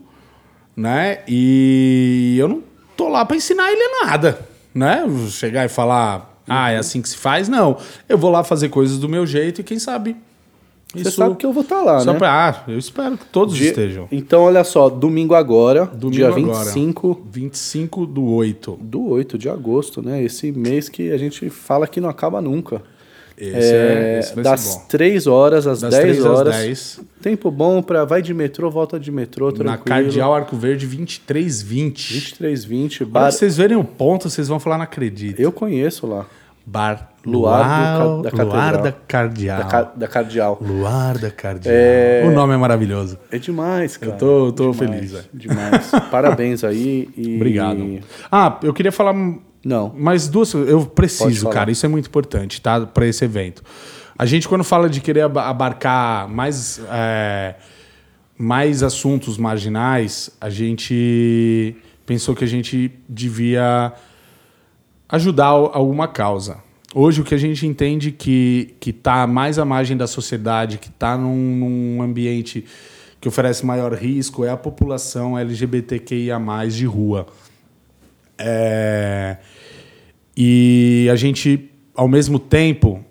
Speaker 2: né? E eu não tô lá para ensinar ele nada, né? Chegar e falar, ah, é assim que se faz, não. Eu vou lá fazer coisas do meu jeito e quem sabe.
Speaker 1: Você sabe que eu vou estar lá,
Speaker 2: Só
Speaker 1: né?
Speaker 2: pra- ah, eu espero que todos
Speaker 1: Dia-
Speaker 2: estejam.
Speaker 1: Então, olha só, domingo agora,
Speaker 2: Domingo
Speaker 1: dia
Speaker 2: agora.
Speaker 1: 25
Speaker 2: 25 do 8.
Speaker 1: do 8 de agosto, né? Esse mês que a gente fala que não acaba nunca.
Speaker 2: Esse, é, esse vai
Speaker 1: das
Speaker 2: bom.
Speaker 1: 3 horas às
Speaker 2: Das
Speaker 1: 10
Speaker 2: 3 às
Speaker 1: horas.
Speaker 2: 10.
Speaker 1: Tempo bom para vai de metrô, volta de metrô, tranquilo.
Speaker 2: Na Cardeal Arco Verde 2320.
Speaker 1: 2320,
Speaker 2: Para
Speaker 1: bar.
Speaker 2: vocês verem o ponto, vocês vão falar, não acredito.
Speaker 1: Eu conheço lá.
Speaker 2: Bar
Speaker 1: Luar do
Speaker 2: Luar,
Speaker 1: Ca- da
Speaker 2: Luar da Cardeal.
Speaker 1: Da, da Cardeal.
Speaker 2: Luar da Cardeal.
Speaker 1: É.
Speaker 2: O nome é maravilhoso.
Speaker 1: É demais, cara.
Speaker 2: tô- eu tô
Speaker 1: Demais,
Speaker 2: feliz, é.
Speaker 1: Demais. [laughs] Parabéns aí. E...
Speaker 2: Obrigado. Ah, eu queria falar
Speaker 1: Não.
Speaker 2: mais duas. Eu preciso, cara. Isso é muito importante, tá? Para esse evento. A gente, quando fala de querer aba- abarcar mais, é, mais assuntos marginais, a gente pensou que a gente devia ajudar al- alguma causa. Hoje, o que a gente entende que que está mais à margem da sociedade, que está num, num ambiente que oferece maior risco, é a população LGBTQIA+, de rua. É, E a gente, ao mesmo tempo,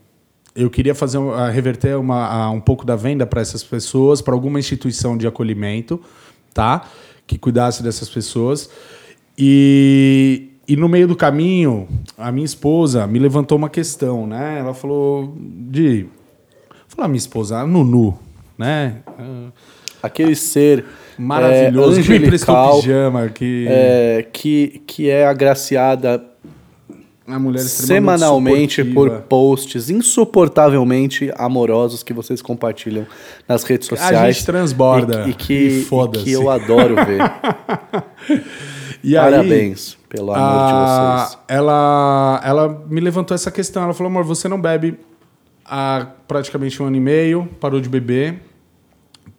Speaker 2: eu queria fazer um- a reverter uma, a- um pouco da venda para essas pessoas, para alguma instituição de acolhimento, tá? Que cuidasse dessas pessoas. E, e no meio do caminho, a minha esposa me levantou uma questão, né? Ela falou de falar minha esposa, a Nunu, né? Ah,
Speaker 1: Aquele ser
Speaker 2: Maravilhoso,
Speaker 1: é,
Speaker 2: que me emprestou pijama, que
Speaker 1: é, que, que é agraciada
Speaker 2: a
Speaker 1: semanalmente por posts insuportavelmente amorosos que vocês compartilham nas redes
Speaker 2: A
Speaker 1: sociais.
Speaker 2: gente transborda,
Speaker 1: E, e que,
Speaker 2: e
Speaker 1: que eu adoro ver. [laughs]
Speaker 2: E aí,
Speaker 1: Parabéns pelo amor de
Speaker 2: a-
Speaker 1: vocês.
Speaker 2: Ela, ela me levantou essa questão. Ela falou, amor, você não bebe há praticamente um ano e meio, parou de beber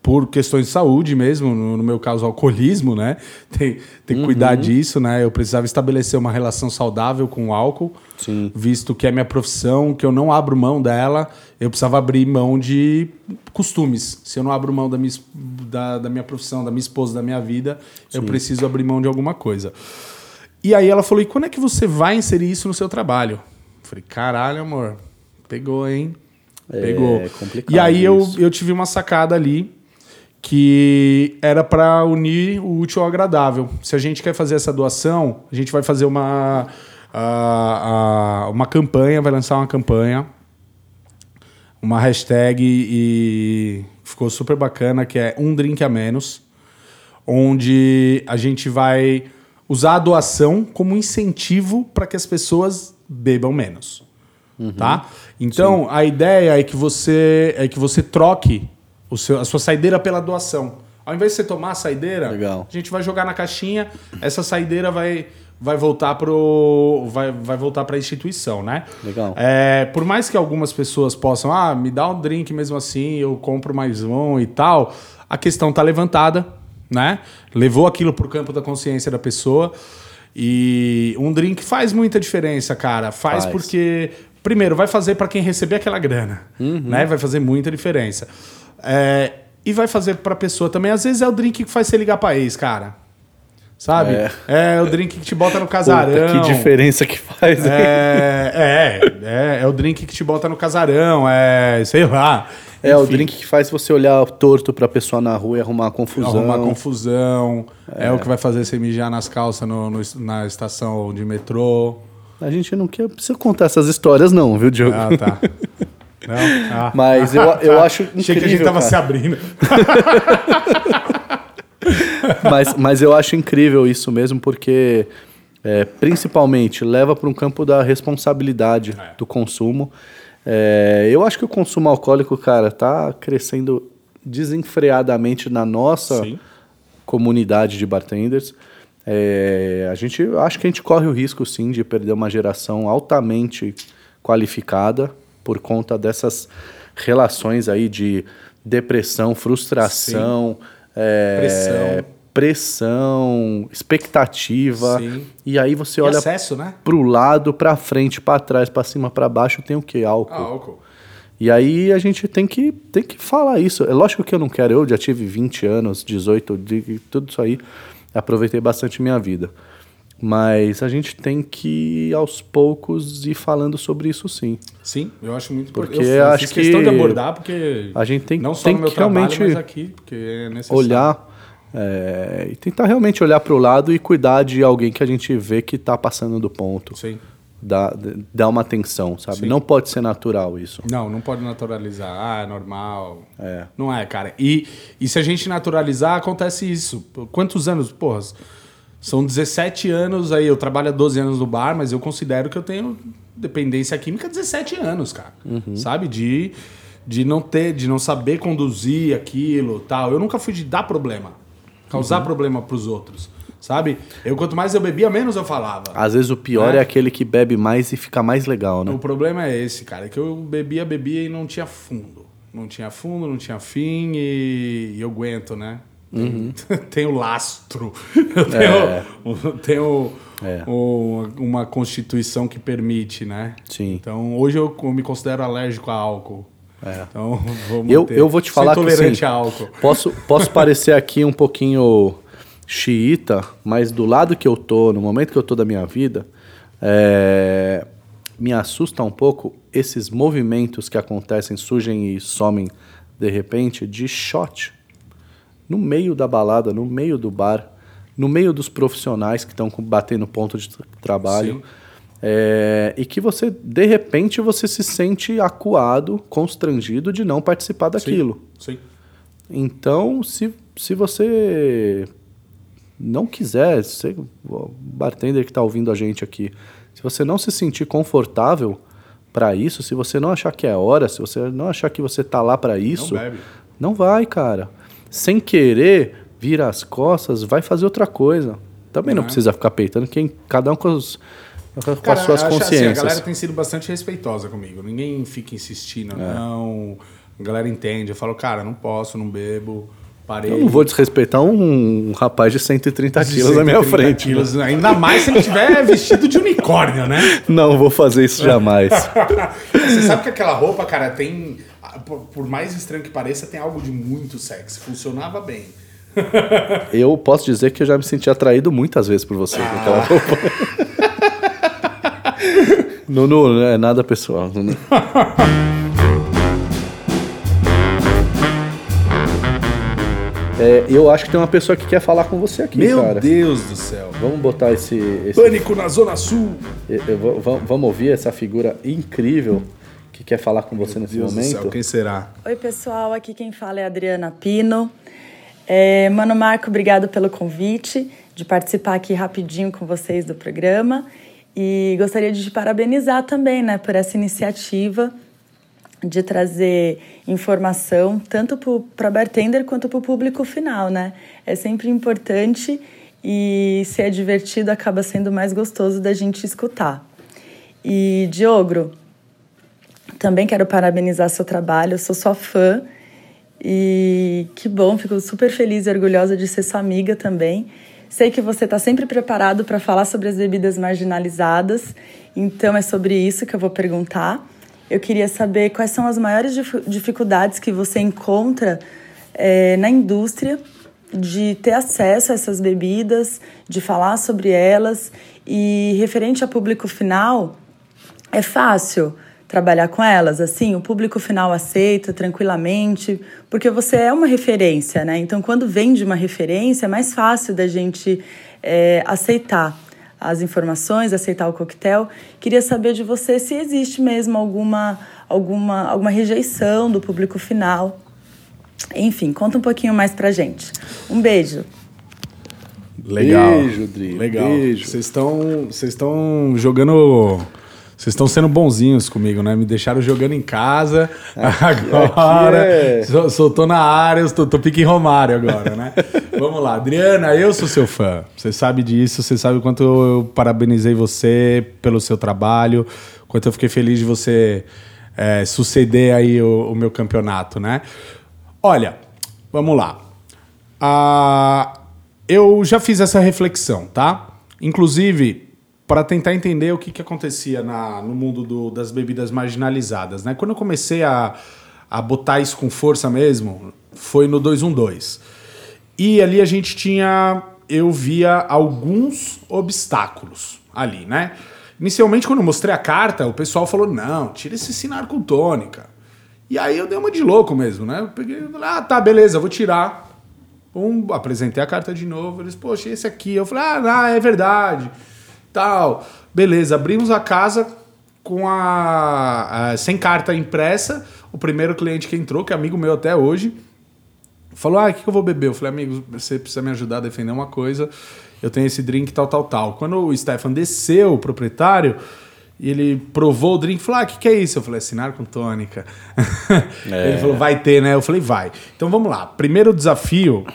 Speaker 2: por questões de saúde mesmo, no, meu caso, alcoolismo, né? [laughs] Tem, tem que cuidar
Speaker 1: Uhum.
Speaker 2: disso, né? Eu precisava estabelecer uma relação saudável com o álcool,
Speaker 1: Sim.
Speaker 2: visto que é minha profissão, que eu não abro mão dela, eu precisava abrir mão de costumes. Se eu não abro mão da minha, da, da minha profissão, da minha esposa, da minha vida, eu preciso abrir mão de alguma coisa. E aí ela falou: e quando é que você vai inserir isso no seu trabalho? Eu falei, caralho, amor, pegou, hein? Pegou.
Speaker 1: É complicado
Speaker 2: e aí eu,
Speaker 1: isso.
Speaker 2: eu tive uma sacada ali que era para unir o útil ao agradável. Se a gente quer fazer essa doação, a gente vai fazer uma, a- a- uma campanha, vai lançar uma campanha, uma hashtag e ficou super bacana, que é um drink a menos, onde a gente vai usar a doação como incentivo para que as pessoas bebam menos. Tá? Então, a ideia é que você é que você troque o seu, a sua saideira pela doação. Ao invés de você tomar a saideira,
Speaker 1: Legal.
Speaker 2: a gente vai jogar na caixinha, essa saideira vai, vai voltar pro vai, vai voltar para a instituição, né?
Speaker 1: Legal.
Speaker 2: É, por mais que algumas pessoas possam, ah, me dá um drink mesmo assim, eu compro mais um e tal, a questão tá levantada, né? Levou aquilo pro campo da consciência da pessoa. E um drink faz muita diferença, cara. Faz,
Speaker 1: Faz.
Speaker 2: porque, primeiro, vai fazer para quem receber aquela grana, né? Vai fazer muita diferença. É, e vai fazer pra pessoa também. Às vezes é o drink que faz você ligar pra ex, cara. Sabe?
Speaker 1: É.
Speaker 2: É, o drink que te bota no
Speaker 1: Puta,
Speaker 2: casarão.
Speaker 1: que diferença que faz, hein?
Speaker 2: É, é, é, é o drink que te bota no casarão, é, sei lá.
Speaker 1: É, o
Speaker 2: Enfim,
Speaker 1: drink que faz você olhar torto pra pessoa na rua e arrumar uma confusão.
Speaker 2: Arrumar confusão. É. o que vai fazer você mijar nas calças no, no- na estação de metrô.
Speaker 1: A gente não quer precisa contar essas histórias, não, viu, Diogo?
Speaker 2: Ah, tá. [laughs] Não? Ah.
Speaker 1: Mas eu, eu [laughs] acho incrível.
Speaker 2: Achei que a gente tava
Speaker 1: cara.
Speaker 2: se abrindo. [laughs]
Speaker 1: mas, mas eu acho incrível isso mesmo, porque é, principalmente leva para um campo da responsabilidade
Speaker 2: É.
Speaker 1: do consumo. É, eu acho que o consumo alcoólico, cara, tá crescendo desenfreadamente na nossa
Speaker 2: Sim.
Speaker 1: comunidade de bartenders. É, a gente acho que a gente corre o risco sim de perder uma geração altamente qualificada por conta dessas relações aí de depressão, frustração, é,
Speaker 2: Pressão.
Speaker 1: Pressão, expectativa.
Speaker 2: Sim.
Speaker 1: E aí você
Speaker 2: E
Speaker 1: olha
Speaker 2: acesso, né?
Speaker 1: pro lado, pra frente, pra trás, pra cima, pra baixo, tem o que? Álcool.
Speaker 2: Ah, álcool.
Speaker 1: E aí a gente tem que, tem que falar isso. É lógico que eu não quero, eu já tive 20 anos, 18, de- tudo isso aí, aproveitei bastante minha vida. Mas a gente tem que, aos poucos, ir falando sobre isso sim.
Speaker 2: Sim, eu acho muito
Speaker 1: Porque
Speaker 2: importante. Eu
Speaker 1: acho
Speaker 2: fiz questão
Speaker 1: que
Speaker 2: de abordar, porque
Speaker 1: a gente tem-
Speaker 2: não só
Speaker 1: tem
Speaker 2: no meu
Speaker 1: que
Speaker 2: trabalho,
Speaker 1: realmente
Speaker 2: mas aqui, porque é necessário.
Speaker 1: Olhar é, e tentar realmente olhar para o lado e cuidar de alguém que a gente vê que está passando do ponto.
Speaker 2: Sim.
Speaker 1: Dar, dar uma atenção, sabe?
Speaker 2: Sim.
Speaker 1: Não pode ser natural isso.
Speaker 2: Não, não pode naturalizar. Ah, é normal.
Speaker 1: É.
Speaker 2: Não é, cara. E, e se a gente naturalizar, acontece isso. Quantos anos? Porra, são 17 anos aí. Eu trabalho há 12 anos no bar, mas eu considero que eu tenho dependência química há 17 anos, cara. Sabe? De, de não ter, de não saber conduzir aquilo tal. Eu nunca fui de dar problema. Causar problema pros outros. Sabe? Eu, quanto mais eu bebia, menos eu falava.
Speaker 1: Às vezes o pior
Speaker 2: É.
Speaker 1: é aquele que bebe mais e fica mais legal, né?
Speaker 2: O problema é esse, cara, é que eu bebia, bebia e não tinha fundo. Não tinha fundo, não tinha fim e, e eu aguento, né?
Speaker 1: Uhum. [laughs]
Speaker 2: tenho lastro. Eu tenho, tenho
Speaker 1: É.
Speaker 2: uma constituição que permite, né?
Speaker 1: Sim.
Speaker 2: Então, hoje eu, eu me considero alérgico a álcool.
Speaker 1: É.
Speaker 2: Então, [laughs] vou
Speaker 1: Eu, eu vou te falar que assim,
Speaker 2: a álcool. [laughs]
Speaker 1: posso, posso parecer aqui um pouquinho xiita, mas do lado que eu tô, no momento que eu tô da minha vida, é, me assusta um pouco esses movimentos que acontecem, surgem e somem de repente de shot no meio da balada, no meio do bar, no meio dos profissionais que estão batendo ponto de tra- trabalho.
Speaker 2: Sim.
Speaker 1: É, e que você, de repente, você se sente acuado, constrangido de não participar daquilo.
Speaker 2: Sim.
Speaker 1: Então, se, se você não quiser, você, o bartender que está ouvindo a gente aqui, se você não se sentir confortável para isso, se você não achar que é hora, se você não achar que você tá lá para isso,
Speaker 2: bebe.
Speaker 1: não vai, cara. Sem querer, vira as costas, vai fazer outra coisa. Também não
Speaker 2: Não é?
Speaker 1: precisa ficar peitando, quem, cada um com, os, com
Speaker 2: Cara,
Speaker 1: as suas
Speaker 2: acho assim,
Speaker 1: consciências.
Speaker 2: a galera tem sido bastante respeitosa comigo. Ninguém fica insistindo,
Speaker 1: É.
Speaker 2: não. A galera entende. Eu falo, cara, não posso, não bebo. Parei.
Speaker 1: Eu não vou desrespeitar um, um rapaz de 130 quilos na minha
Speaker 2: 130
Speaker 1: frente.
Speaker 2: quilos, ainda mais se ele tiver [laughs] vestido de unicórnio, né?
Speaker 1: Não vou fazer isso jamais. [laughs]
Speaker 2: Você sabe que aquela roupa, cara, tem. Por mais estranho que pareça, tem algo de muito sexy. Funcionava bem.
Speaker 1: eu posso dizer que eu já me senti atraído muitas vezes por você com aquela roupa. [laughs] não, não é nada pessoal. Não. [laughs] É, eu acho que tem uma pessoa que quer falar com você aqui,
Speaker 2: Meu
Speaker 1: cara.
Speaker 2: Deus do céu.
Speaker 1: Vamos botar esse. esse
Speaker 2: Pânico na Zona Sul.
Speaker 1: eu- eu vou- vamos- vamos ouvir essa figura incrível que quer falar com você nesse
Speaker 2: Deus do
Speaker 1: momento.
Speaker 2: céu, quem será?
Speaker 3: Oi, pessoal. Aqui quem fala é a Adriana Pino. É, Mano Marco, obrigado pelo convite de participar aqui rapidinho com vocês do programa. E gostaria de te parabenizar também né, por essa iniciativa de trazer informação tanto para bartender quanto para o público final, né? É sempre importante e se é divertido acaba sendo mais gostoso da gente escutar. E Diogro, também quero parabenizar seu trabalho, sou sua fã e que bom, fico super feliz e orgulhosa de ser sua amiga também. Sei que você está sempre preparado para falar sobre as bebidas marginalizadas, então é sobre isso que eu vou perguntar. Eu queria saber quais são as maiores dif- dificuldades que você encontra eh, na indústria de ter acesso a essas bebidas, de falar sobre elas e referente ao público final, é fácil trabalhar com elas, assim, o público final aceita tranquilamente, porque você é uma referência, né? Então, quando vem de uma referência, é mais fácil da gente é, aceitar as informações, aceitar o coquetel. Queria saber de você se existe mesmo alguma, alguma, alguma rejeição do público final. Enfim, conta um pouquinho mais pra gente. Um beijo.
Speaker 2: Legal.
Speaker 1: Beijo, Dri,
Speaker 2: Legal.
Speaker 1: beijo.
Speaker 2: Vocês estão, vocês estão jogando, vocês estão sendo bonzinhos comigo, né? Me deixaram jogando em casa. [laughs] agora,
Speaker 1: aqui é-
Speaker 2: sou, sou- tô na área, eu tô, tô pique Romário agora, né? [laughs] Vamos lá, Adriana, eu sou seu fã. Você sabe disso, você sabe o quanto eu parabenizei você pelo seu trabalho, quanto eu fiquei feliz de você é, suceder aí o, o meu campeonato, né? Olha, vamos lá. Ah, eu já fiz essa reflexão, tá? Inclusive, para tentar entender o que, que acontecia na- no mundo do- das bebidas marginalizadas, né? Quando eu comecei a, a botar isso com força mesmo, foi no 212. E ali a gente tinha, eu via alguns obstáculos ali, né? Inicialmente, quando eu mostrei a carta, o pessoal falou: não, tira esse sinar com tônica. E aí eu dei uma de louco mesmo, né? Eu peguei ah, tá, beleza, vou tirar. Apresentei a carta de novo. Eles, poxa, esse aqui. Eu falei, ah, não, é verdade. Tal. Beleza, abrimos a casa com a, a- sem carta impressa. O primeiro cliente que entrou, que é amigo meu até hoje, falou: Ah, o que, eu vou beber? Eu falei, amigo, você precisa me ajudar a defender uma coisa. Eu tenho esse drink, tal, tal, tal. Quando o Stefan desceu, o proprietário, e ele provou o drink, falou: Ah, o que, que é isso? Eu falei, assinar com tônica. [laughs] Ele falou, vai ter, né? Eu falei, vai. Então vamos lá. Primeiro desafio.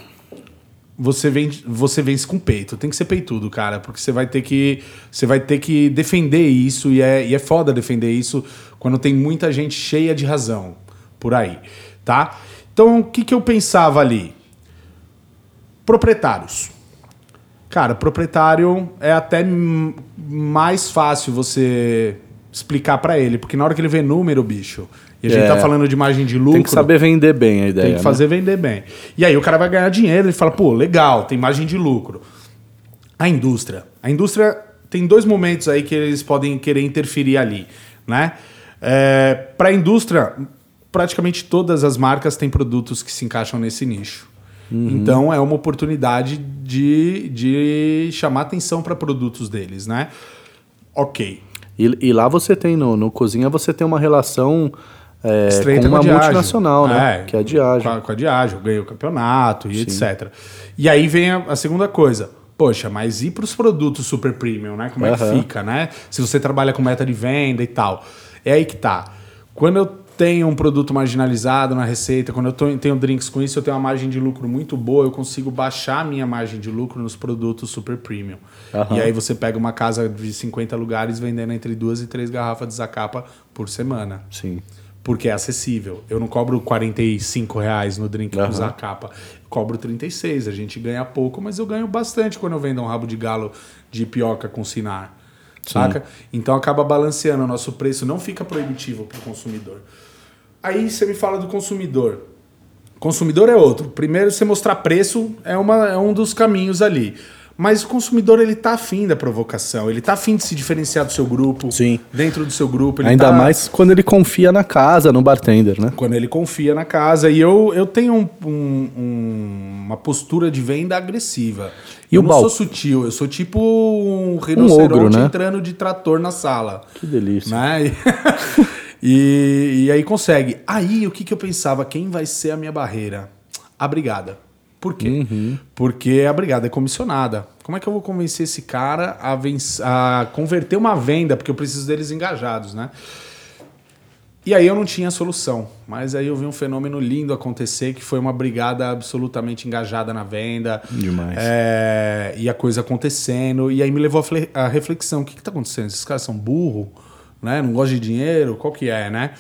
Speaker 2: Você, vem, você vence com peito. Tem que ser peitudo, cara, porque você vai ter que você vai ter que defender isso e é, e é foda defender isso quando tem muita gente cheia de razão por aí, tá? Então, o que, que eu pensava ali? Proprietários. Cara, proprietário é até mais fácil você explicar pra ele, porque na hora que ele vê número, bicho, e a gente
Speaker 1: É.
Speaker 2: tá falando de margem de lucro,
Speaker 1: Tem que saber vender bem a ideia.
Speaker 2: tem que fazer vender bem. E aí o cara vai ganhar dinheiro, ele fala, pô, legal, tem margem de lucro. A indústria. A indústria tem dois momentos aí que eles podem querer interferir ali, né? É, Para a indústria, praticamente todas as marcas têm produtos que se encaixam nesse nicho. Então é uma oportunidade de, de chamar atenção para produtos deles, né? Ok.
Speaker 1: E, e lá você tem, no, no Cozinha, você tem uma relação é,
Speaker 2: Estreita
Speaker 1: com uma
Speaker 2: Diageo.
Speaker 1: multinacional, né?
Speaker 2: É,
Speaker 1: que é a Diageo.
Speaker 2: Com a, com a Diageo, ganhou o campeonato e etc. E aí vem a, a segunda coisa. Poxa, mas e para os produtos super premium, né? Como é que fica, né? Se você trabalha com meta de venda e tal. É aí que tá. Quando eu tenho um produto marginalizado na receita, quando eu tô- tenho drinks com isso, eu tenho uma margem de lucro muito boa, eu consigo baixar a minha margem de lucro nos produtos super premium.
Speaker 1: Aham.
Speaker 2: E aí você pega uma casa de 50 lugares vendendo entre duas e três garrafas de Zacapa por semana
Speaker 1: Sim.
Speaker 2: Porque é acessível. Eu não cobro 45 reais no drink
Speaker 1: Aham.
Speaker 2: com Zacapa. Cobro 36. A gente ganha pouco, mas eu ganho bastante quando eu vendo um rabo de galo de pioca com sinar. Saca? Então acaba balanceando. O nosso preço não fica proibitivo para o consumidor. Aí você me fala do consumidor. Consumidor é outro. Primeiro, você mostrar preço é, uma, é um dos caminhos ali. Mas o consumidor, ele tá afim da provocação, ele tá afim de se diferenciar do seu grupo,
Speaker 1: Sim.
Speaker 2: dentro do seu grupo. ele
Speaker 1: Ainda
Speaker 2: tá-
Speaker 1: mais quando ele confia na casa, no bartender, né?
Speaker 2: quando ele confia na casa. E eu, eu tenho um- um- um- uma postura de venda agressiva.
Speaker 1: E
Speaker 2: eu
Speaker 1: o
Speaker 2: não
Speaker 1: balcão?
Speaker 2: sou sutil, eu sou tipo um rinoceronte
Speaker 1: ogro, né?
Speaker 2: entrando de trator na sala.
Speaker 1: Que delícia.
Speaker 2: Né? [laughs] E, e aí consegue. Aí o que, que eu pensava? Quem vai ser a minha barreira? A brigada. Por quê? Porque a brigada é comissionada. Como é que eu vou convencer esse cara a, a converter uma venda? Porque eu preciso deles engajados, né? E aí eu não tinha solução. Mas aí eu vi um fenômeno lindo acontecer, que foi uma brigada absolutamente engajada na venda.
Speaker 1: Demais.
Speaker 2: É, e a coisa acontecendo. E aí me levou a reflexão: o que está acontecendo? Esses caras são burro, né? Não gostam de dinheiro? Qual que é, né?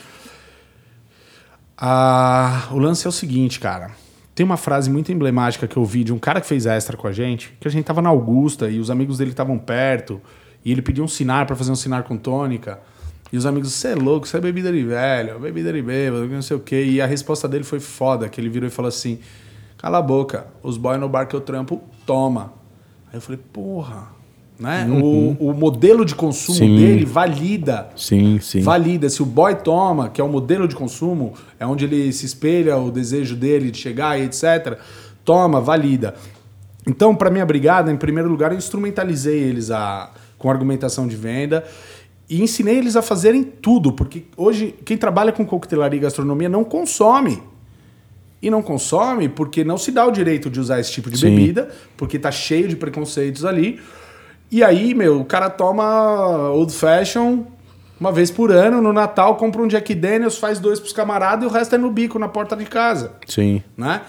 Speaker 2: Ah, o lance é o seguinte, cara. Tem uma frase muito emblemática que eu vi de um cara que fez extra com a gente, que a gente tava na Augusta e os amigos dele estavam perto, e ele pediu um sinar para fazer um sinar com tônica. E os amigos, você é louco, isso é bebida de velho, bebida de bêbado, não sei o quê. E a resposta dele foi foda, que ele virou e falou assim: Cala a boca, os boys no bar que eu trampo, toma. Aí eu falei, porra, né? O, o modelo de consumo
Speaker 1: Sim.
Speaker 2: dele valida
Speaker 1: Sim, sim.
Speaker 2: valida. Se o boy toma, que é o modelo de consumo, é onde ele se espelha o desejo dele de chegar e etc. Toma, valida. Então, para minha brigada, em primeiro lugar, eu instrumentalizei eles a, com argumentação de venda e ensinei eles a fazerem tudo, porque hoje quem trabalha com coquetelaria e gastronomia não consome. E não consome porque não se dá o direito de usar esse tipo de
Speaker 1: Sim.
Speaker 2: bebida, porque tá cheio de preconceitos ali. E aí, meu, o cara toma old fashion uma vez por ano, no Natal compra um Jack Daniels, faz dois pros camaradas e o resto é no bico, na porta de casa,
Speaker 1: Sim.
Speaker 2: né?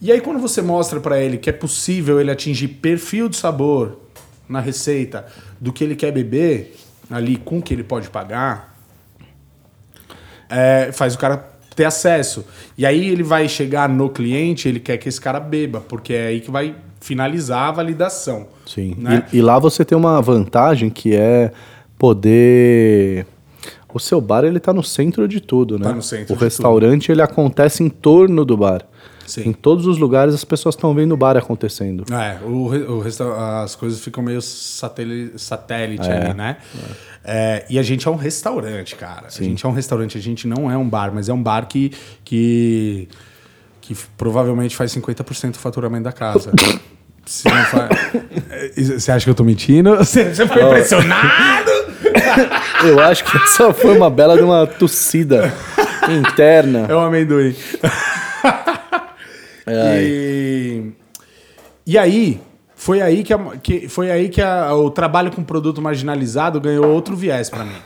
Speaker 2: E aí quando você mostra pra ele que é possível ele atingir perfil de sabor na receita do que ele quer beber ali com o que ele pode pagar, é, faz o cara ter acesso. E aí ele vai chegar no cliente, ele quer que esse cara beba, porque é aí que vai finalizar a validação.
Speaker 1: Sim.
Speaker 2: Né?
Speaker 1: E, e lá você tem uma vantagem que é poder. O seu bar ele tá no centro de tudo, né?
Speaker 2: Tá no centro
Speaker 1: o restaurante ele acontece em torno do bar.
Speaker 2: Sim.
Speaker 1: Em todos os lugares as pessoas estão vendo o bar acontecendo.
Speaker 2: É, o, o resta- as coisas ficam meio satélite, satélite
Speaker 1: É,
Speaker 2: ali, né? É, e a gente é um restaurante, cara. A gente é um restaurante, a gente não é um bar, mas é um bar que, que, que provavelmente faz 50% do faturamento da casa. [coughs] É, [coughs] Você acha que eu tô mentindo? [laughs] Você, você ficou impressionado? [laughs]
Speaker 1: Eu acho que essa foi uma bela de uma tossida interna.
Speaker 2: É o amendoim. [laughs] e, e aí, foi aí que, a- que- foi aí que a- o trabalho com produto marginalizado ganhou outro viés pra mim.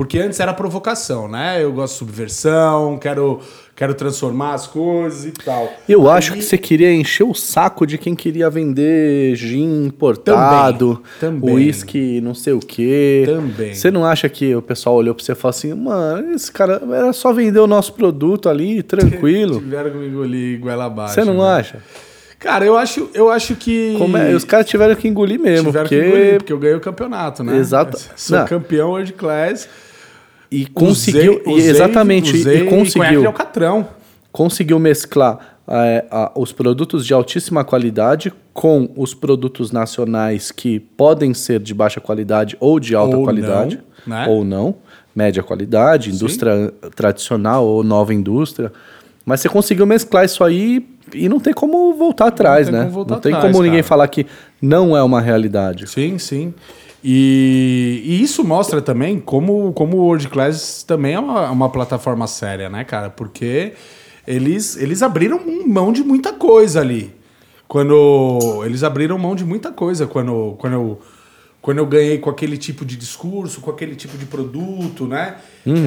Speaker 2: Porque antes era provocação, né? Eu gosto de subversão, quero, quero transformar as coisas e tal.
Speaker 1: Eu
Speaker 2: Aí-
Speaker 1: acho que você queria encher o saco de quem queria vender gin importado, uísque não sei o quê.
Speaker 2: Também.
Speaker 1: Você não acha que o pessoal olhou pra você e falou assim, mano, esse cara era só vender o nosso produto ali, [laughs] tranquilo.
Speaker 2: Tiveram que engolir goela abaixo.
Speaker 1: Você não
Speaker 2: né?
Speaker 1: acha?
Speaker 2: Cara, eu acho, eu acho que.
Speaker 1: É? Os caras tiveram que engolir mesmo,
Speaker 2: tiveram
Speaker 1: porque...
Speaker 2: que engolir, porque eu ganhei o campeonato, né?
Speaker 1: Exato.
Speaker 2: Sou
Speaker 1: Não.
Speaker 2: campeão world class.
Speaker 1: E conseguiu,
Speaker 2: Usei-
Speaker 1: e exatamente,
Speaker 2: usei
Speaker 1: e conseguiu,
Speaker 2: alcatrão.
Speaker 1: conseguiu mesclar é, a- os produtos de altíssima qualidade com os produtos nacionais que podem ser de baixa qualidade ou de alta
Speaker 2: Ou
Speaker 1: qualidade,
Speaker 2: não, né?
Speaker 1: ou não, média qualidade, indústria tradicional ou nova indústria. Mas você conseguiu mesclar isso aí e não tem como voltar atrás,
Speaker 2: tem
Speaker 1: né?
Speaker 2: voltar
Speaker 1: não tem
Speaker 2: atrás,
Speaker 1: como ninguém
Speaker 2: cara.
Speaker 1: falar que não é uma realidade.
Speaker 2: Sim, sim. E, e isso mostra também como, como o World Class também é uma, uma plataforma séria, né, cara? Porque eles, eles abriram mão de muita coisa ali. Quando. Eles abriram mão de muita coisa quando, quando, eu, quando eu ganhei com aquele tipo de discurso, com aquele tipo de produto, né?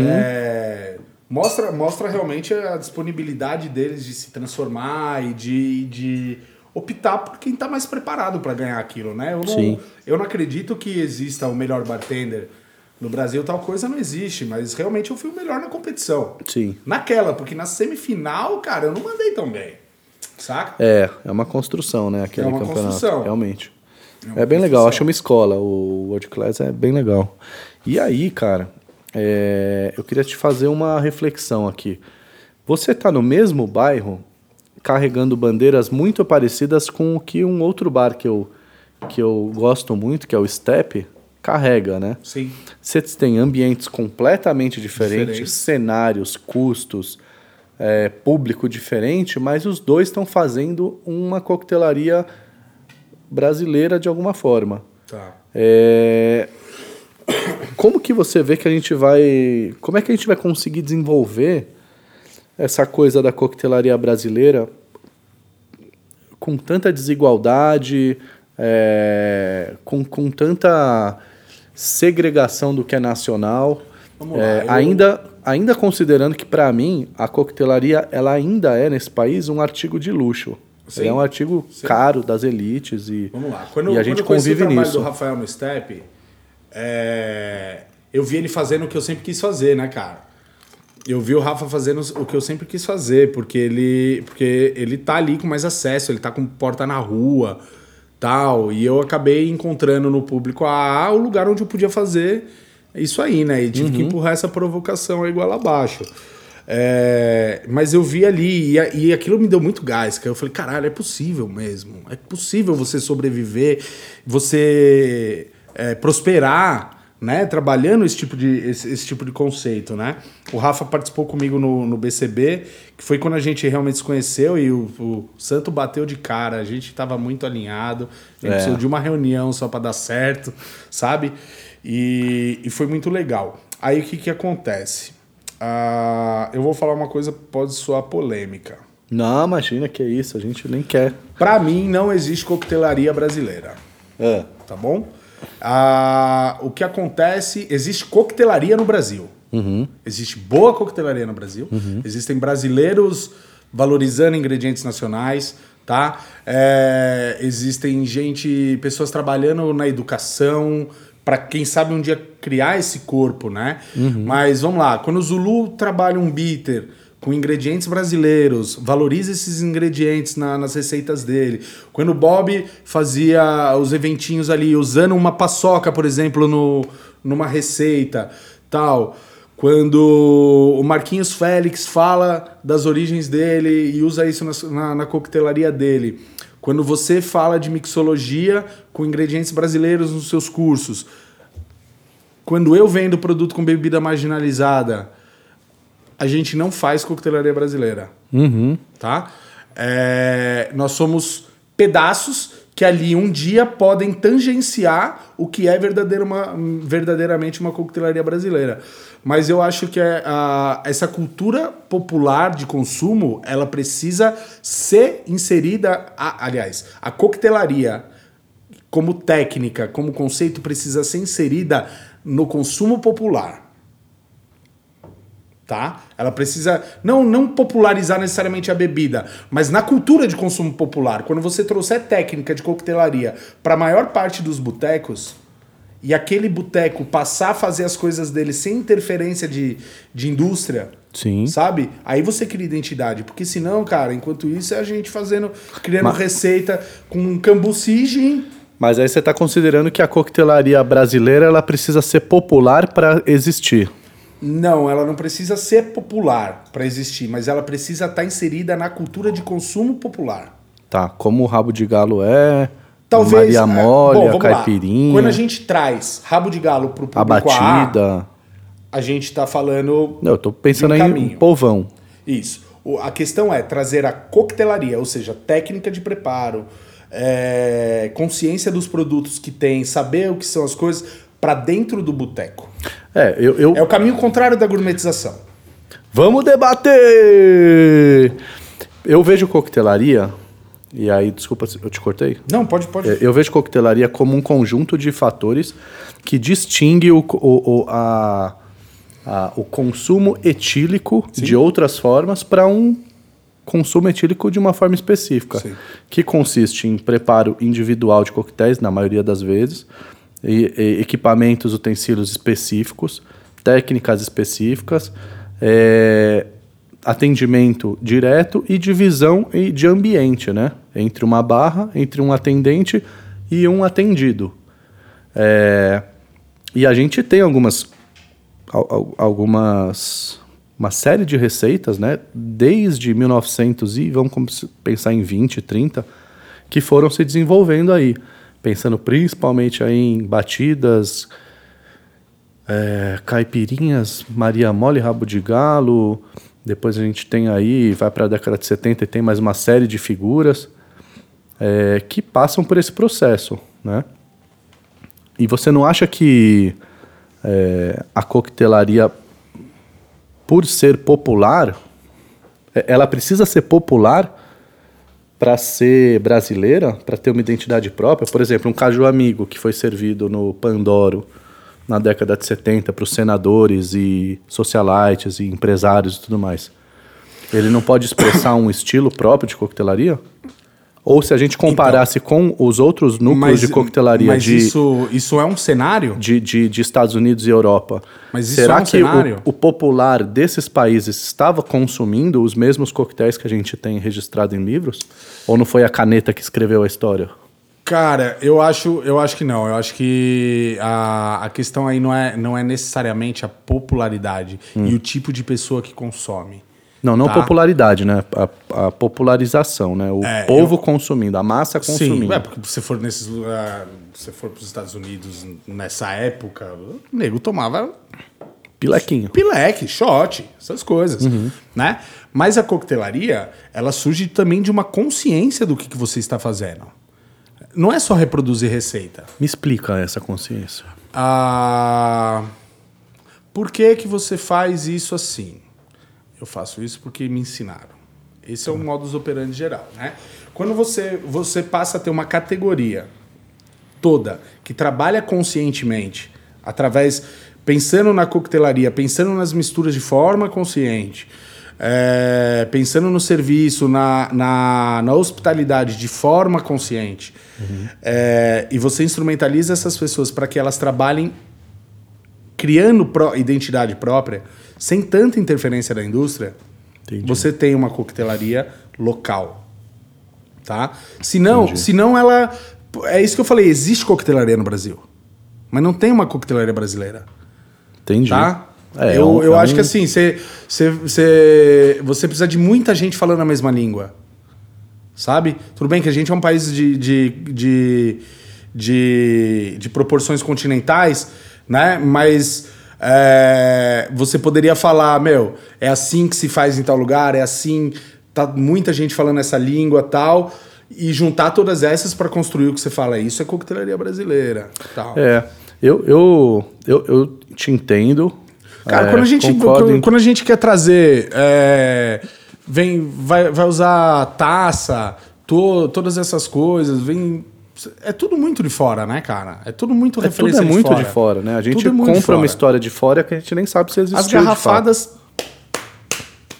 Speaker 2: É, mostra, mostra realmente a disponibilidade deles de se transformar e de, de optar por quem está mais preparado para ganhar aquilo, né? Eu não,
Speaker 1: Sim.
Speaker 2: eu não acredito que exista o melhor bartender. No Brasil, tal coisa não existe, mas realmente eu fui o melhor na competição.
Speaker 1: Sim.
Speaker 2: Naquela, porque na semifinal, cara, eu não mandei tão bem. Saca?
Speaker 1: É, é uma construção, né? Aquele
Speaker 2: É uma
Speaker 1: campeonato.
Speaker 2: construção.
Speaker 1: Realmente.
Speaker 2: uma
Speaker 1: É, bem legal,
Speaker 2: construção.
Speaker 1: acho uma escola. O World Class é bem legal. E aí, cara, é, eu queria te fazer uma reflexão aqui. Você está no mesmo bairro carregando bandeiras muito parecidas com o que um outro bar que eu, que eu gosto muito, que é o Step, carrega, né?
Speaker 2: Sim.
Speaker 1: Você tem ambientes completamente diferentes,
Speaker 2: Diferente.
Speaker 1: cenários, custos, é, público diferente, mas os dois estão fazendo uma coquetelaria brasileira de alguma forma.
Speaker 2: Tá.
Speaker 1: É, [coughs] Como que você vê que a gente vai. Como é que a gente vai conseguir desenvolver essa coisa da coquetelaria brasileira com tanta desigualdade, é, com, com tanta segregação do que é nacional?
Speaker 2: Vamos lá,
Speaker 1: É,
Speaker 2: eu-
Speaker 1: ainda, ainda considerando que, para mim, a coquetelaria ela ainda é, nesse país, um artigo de luxo.
Speaker 2: Sim.
Speaker 1: É um artigo
Speaker 2: Sim.
Speaker 1: caro das elites e,
Speaker 2: Vamos lá. Quando,
Speaker 1: e a
Speaker 2: quando
Speaker 1: gente
Speaker 2: eu conheci
Speaker 1: convive
Speaker 2: o trabalho
Speaker 1: nisso.
Speaker 2: do Rafael no Step, é, eu vi ele fazendo o que eu sempre quis fazer, né, cara? Eu vi o Rafa fazendo o que eu sempre quis fazer, porque ele, porque ele tá ali com mais acesso, ele tá com porta na rua, tal, e eu acabei encontrando no público a o lugar onde eu podia fazer isso aí, né? E tive
Speaker 1: Uhum.
Speaker 2: que empurrar essa provocação aí igual abaixo. É, mas eu vi ali e, a- e aquilo me deu muito gás, que eu falei, caralho, é possível mesmo. É possível você sobreviver, você é, prosperar, né? Trabalhando esse tipo, de, esse, esse tipo de conceito, né? O Rafa participou comigo no, no BCB, que foi quando a gente realmente se conheceu e o, o Santo bateu de cara, a gente tava muito alinhado, a gente
Speaker 1: É.
Speaker 2: precisou de uma reunião só para dar certo, sabe? E, e foi muito legal. Aí o que que acontece? Ah, eu vou falar uma coisa pode soar polêmica.
Speaker 1: Não, imagina que é isso, a gente nem quer.
Speaker 2: Pra mim, não existe coquetelaria brasileira,
Speaker 1: É.
Speaker 2: tá bom? Ah, o que acontece, existe coquetelaria no Brasil. Existe boa coquetelaria no Brasil. Existem brasileiros valorizando ingredientes nacionais, tá? É, existem gente, pessoas trabalhando na educação para quem sabe um dia criar esse corpo, né? Mas vamos lá, quando o Zulu trabalha um bitter com ingredientes brasileiros, valoriza esses ingredientes na- nas receitas dele. Quando o Bob fazia os eventinhos ali, usando uma paçoca, por exemplo, no, numa receita, tal. Quando o Marquinhos Félix fala das origens dele e usa isso na, na, na coquetelaria dele. Quando você fala de mixologia com ingredientes brasileiros nos seus cursos. Quando eu vendo produto com bebida marginalizada, a gente não faz coquetelaria brasileira. Tá? É, nós somos pedaços que ali um dia podem tangenciar o que é verdadeiro uma- verdadeiramente uma coquetelaria brasileira. Mas eu acho que é, a- essa cultura popular de consumo, ela precisa ser inserida, a- aliás, a coquetelaria como técnica, como conceito, precisa ser inserida no consumo popular. Tá? Ela precisa não, não popularizar necessariamente a bebida, mas na cultura de consumo popular. Quando você trouxer técnica de coquetelaria para a maior parte dos botecos e aquele boteco passar a fazer as coisas dele sem interferência de, de indústria,
Speaker 1: Sim.
Speaker 2: sabe? Aí você cria identidade, porque senão, cara, enquanto isso é a gente fazendo, criando
Speaker 1: Mas-
Speaker 2: receita com cambuci gin.
Speaker 1: Mas aí você está considerando que a coquetelaria brasileira ela precisa ser popular para existir.
Speaker 2: Não, ela não precisa ser popular para existir, mas ela precisa estar inserida na cultura de consumo popular.
Speaker 1: Tá, como o rabo de galo é,
Speaker 2: Talvez.
Speaker 1: Maria
Speaker 2: é,
Speaker 1: Mole,
Speaker 2: bom,
Speaker 1: a
Speaker 2: vamos lá.
Speaker 1: caipirinha,
Speaker 2: Quando a gente traz rabo de galo pro público
Speaker 1: a batida.
Speaker 2: A, a gente está falando.
Speaker 1: Não, eu tô pensando
Speaker 2: um
Speaker 1: em povão.
Speaker 2: Isso. A questão é trazer a coquetelaria, ou seja, técnica de preparo, é, consciência dos produtos que tem, saber o que são as coisas, para dentro do boteco.
Speaker 1: É, eu, eu-
Speaker 2: É o caminho contrário da gourmetização.
Speaker 1: Vamos debater! Eu vejo coquetelaria, e aí, desculpa eu te cortei.
Speaker 2: Não, pode, pode.
Speaker 1: É, Eu vejo coquetelaria como um conjunto de fatores que distingue o, o, o, a- a- o consumo etílico de outras formas para um consumo etílico de uma forma específica,
Speaker 2: Sim.
Speaker 1: que consiste em preparo individual de coquetéis, na maioria das vezes, e- e equipamentos, utensílios específicos, técnicas específicas, é, atendimento direto e divisão e- de ambiente, né? Entre uma barra, entre um atendente e um atendido. É, e a gente tem algumas, al- al- algumas uma série de receitas, né, desde 1900 e vamos pensar em 20, 30, que foram se desenvolvendo aí, pensando principalmente aí em batidas, é, caipirinhas, Maria Mole, Rabo de Galo, depois a gente tem aí, vai para a década de 70 e tem mais uma série de figuras é, que passam por esse processo, né? E você não acha que é, a coquetelaria, por ser popular, é, ela precisa ser popular para ser brasileira, para ter uma identidade própria? Por exemplo, um caju amigo que foi servido no Pandoro na década de 70 para os senadores e socialites e empresários e tudo mais. Ele não pode expressar um estilo próprio de coquetelaria? Ou se a gente comparasse então, com os outros núcleos mas, de coquetelaria
Speaker 2: mas
Speaker 1: de.
Speaker 2: Isso, isso é um cenário?
Speaker 1: De, de, de Estados Unidos e Europa.
Speaker 2: Mas isso
Speaker 1: Será
Speaker 2: é um
Speaker 1: que
Speaker 2: cenário?
Speaker 1: O, o popular desses países estava consumindo os mesmos coquetéis que a gente tem registrado em livros? Ou não foi a caneta que escreveu a história?
Speaker 2: Cara, eu acho, eu acho que não. Eu acho que a, a questão aí não é, não é necessariamente a popularidade hum. e o tipo de pessoa que consome.
Speaker 1: Não, não tá? popularidade, né? A, a, popularização, né? O é, povo eu... consumindo, a massa consumindo.
Speaker 2: Sim, é, porque se for nesses uh, se for para os Estados Unidos nessa época, o nego tomava
Speaker 1: pilequinho.
Speaker 2: Pileque, shot, essas coisas, uhum. né? Mas a coquetelaria, ela surge também de uma consciência do que, que você está fazendo. Não é só reproduzir receita.
Speaker 1: Me explica essa consciência.
Speaker 2: Ah, por que que você faz isso assim? Eu faço isso porque me ensinaram. Esse é o modus operandi geral, né? Quando você, você passa a ter uma categoria toda que trabalha conscientemente, através pensando na coquetelaria, pensando nas misturas de forma consciente, é, pensando no serviço, na, na, na, hospitalidade de forma consciente, uhum. é, e você instrumentaliza essas pessoas para que elas trabalhem criando pro, identidade própria, sem tanta interferência da indústria, Entendi. você tem uma coquetelaria local. Tá? Se não, se não ela. É isso que eu falei, existe coquetelaria no Brasil. Mas não tem uma coquetelaria brasileira.
Speaker 1: Entendi.
Speaker 2: Tá? É, eu eu é acho um... que assim, cê, cê, cê, você precisa de muita gente falando a mesma língua. Sabe? Tudo bem que a gente é um país de, de, de, de, de proporções continentais, né? Mas é, você poderia falar, meu, é assim que se faz em tal lugar, é assim, tá muita gente falando essa língua tal, e juntar todas essas para construir o que você fala. Isso é coquetelaria brasileira. Tal.
Speaker 1: É, eu, eu, eu, eu te entendo.
Speaker 2: Cara, é, quando, a gente, quando, quando, a gente quer trazer. É, vem, vai, vai usar taça, to, todas essas coisas, vem é tudo muito de fora, né, cara? É tudo muito é, referência
Speaker 1: tudo é muito
Speaker 2: de fora.
Speaker 1: de fora, né? A gente é compra uma história de fora que a gente nem sabe se existe.
Speaker 2: As garrafadas,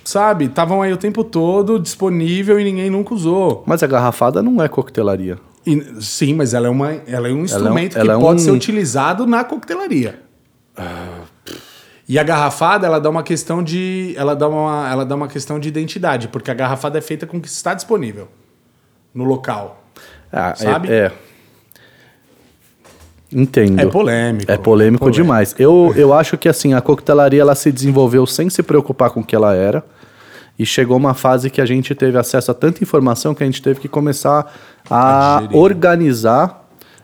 Speaker 2: sabe, estavam aí o tempo todo disponível e ninguém nunca usou.
Speaker 1: Mas a garrafada não é coquetelaria.
Speaker 2: E, sim, mas ela é, uma, ela é um instrumento ela é, que é pode um... ser utilizado na coquetelaria. Ah. E a garrafada, ela dá uma questão de, ela dá uma, ela dá uma questão de identidade, porque a garrafada é feita com o que está disponível no local.
Speaker 1: Ah, sabe? É, é. Entendo.
Speaker 2: É polêmico.
Speaker 1: É polêmico, polêmico, demais. Eu, eu acho que assim, a coquetelaria ela se desenvolveu sem se preocupar com o que ela era. E chegou uma fase que a gente teve acesso a tanta informação que a gente teve que começar a, organizar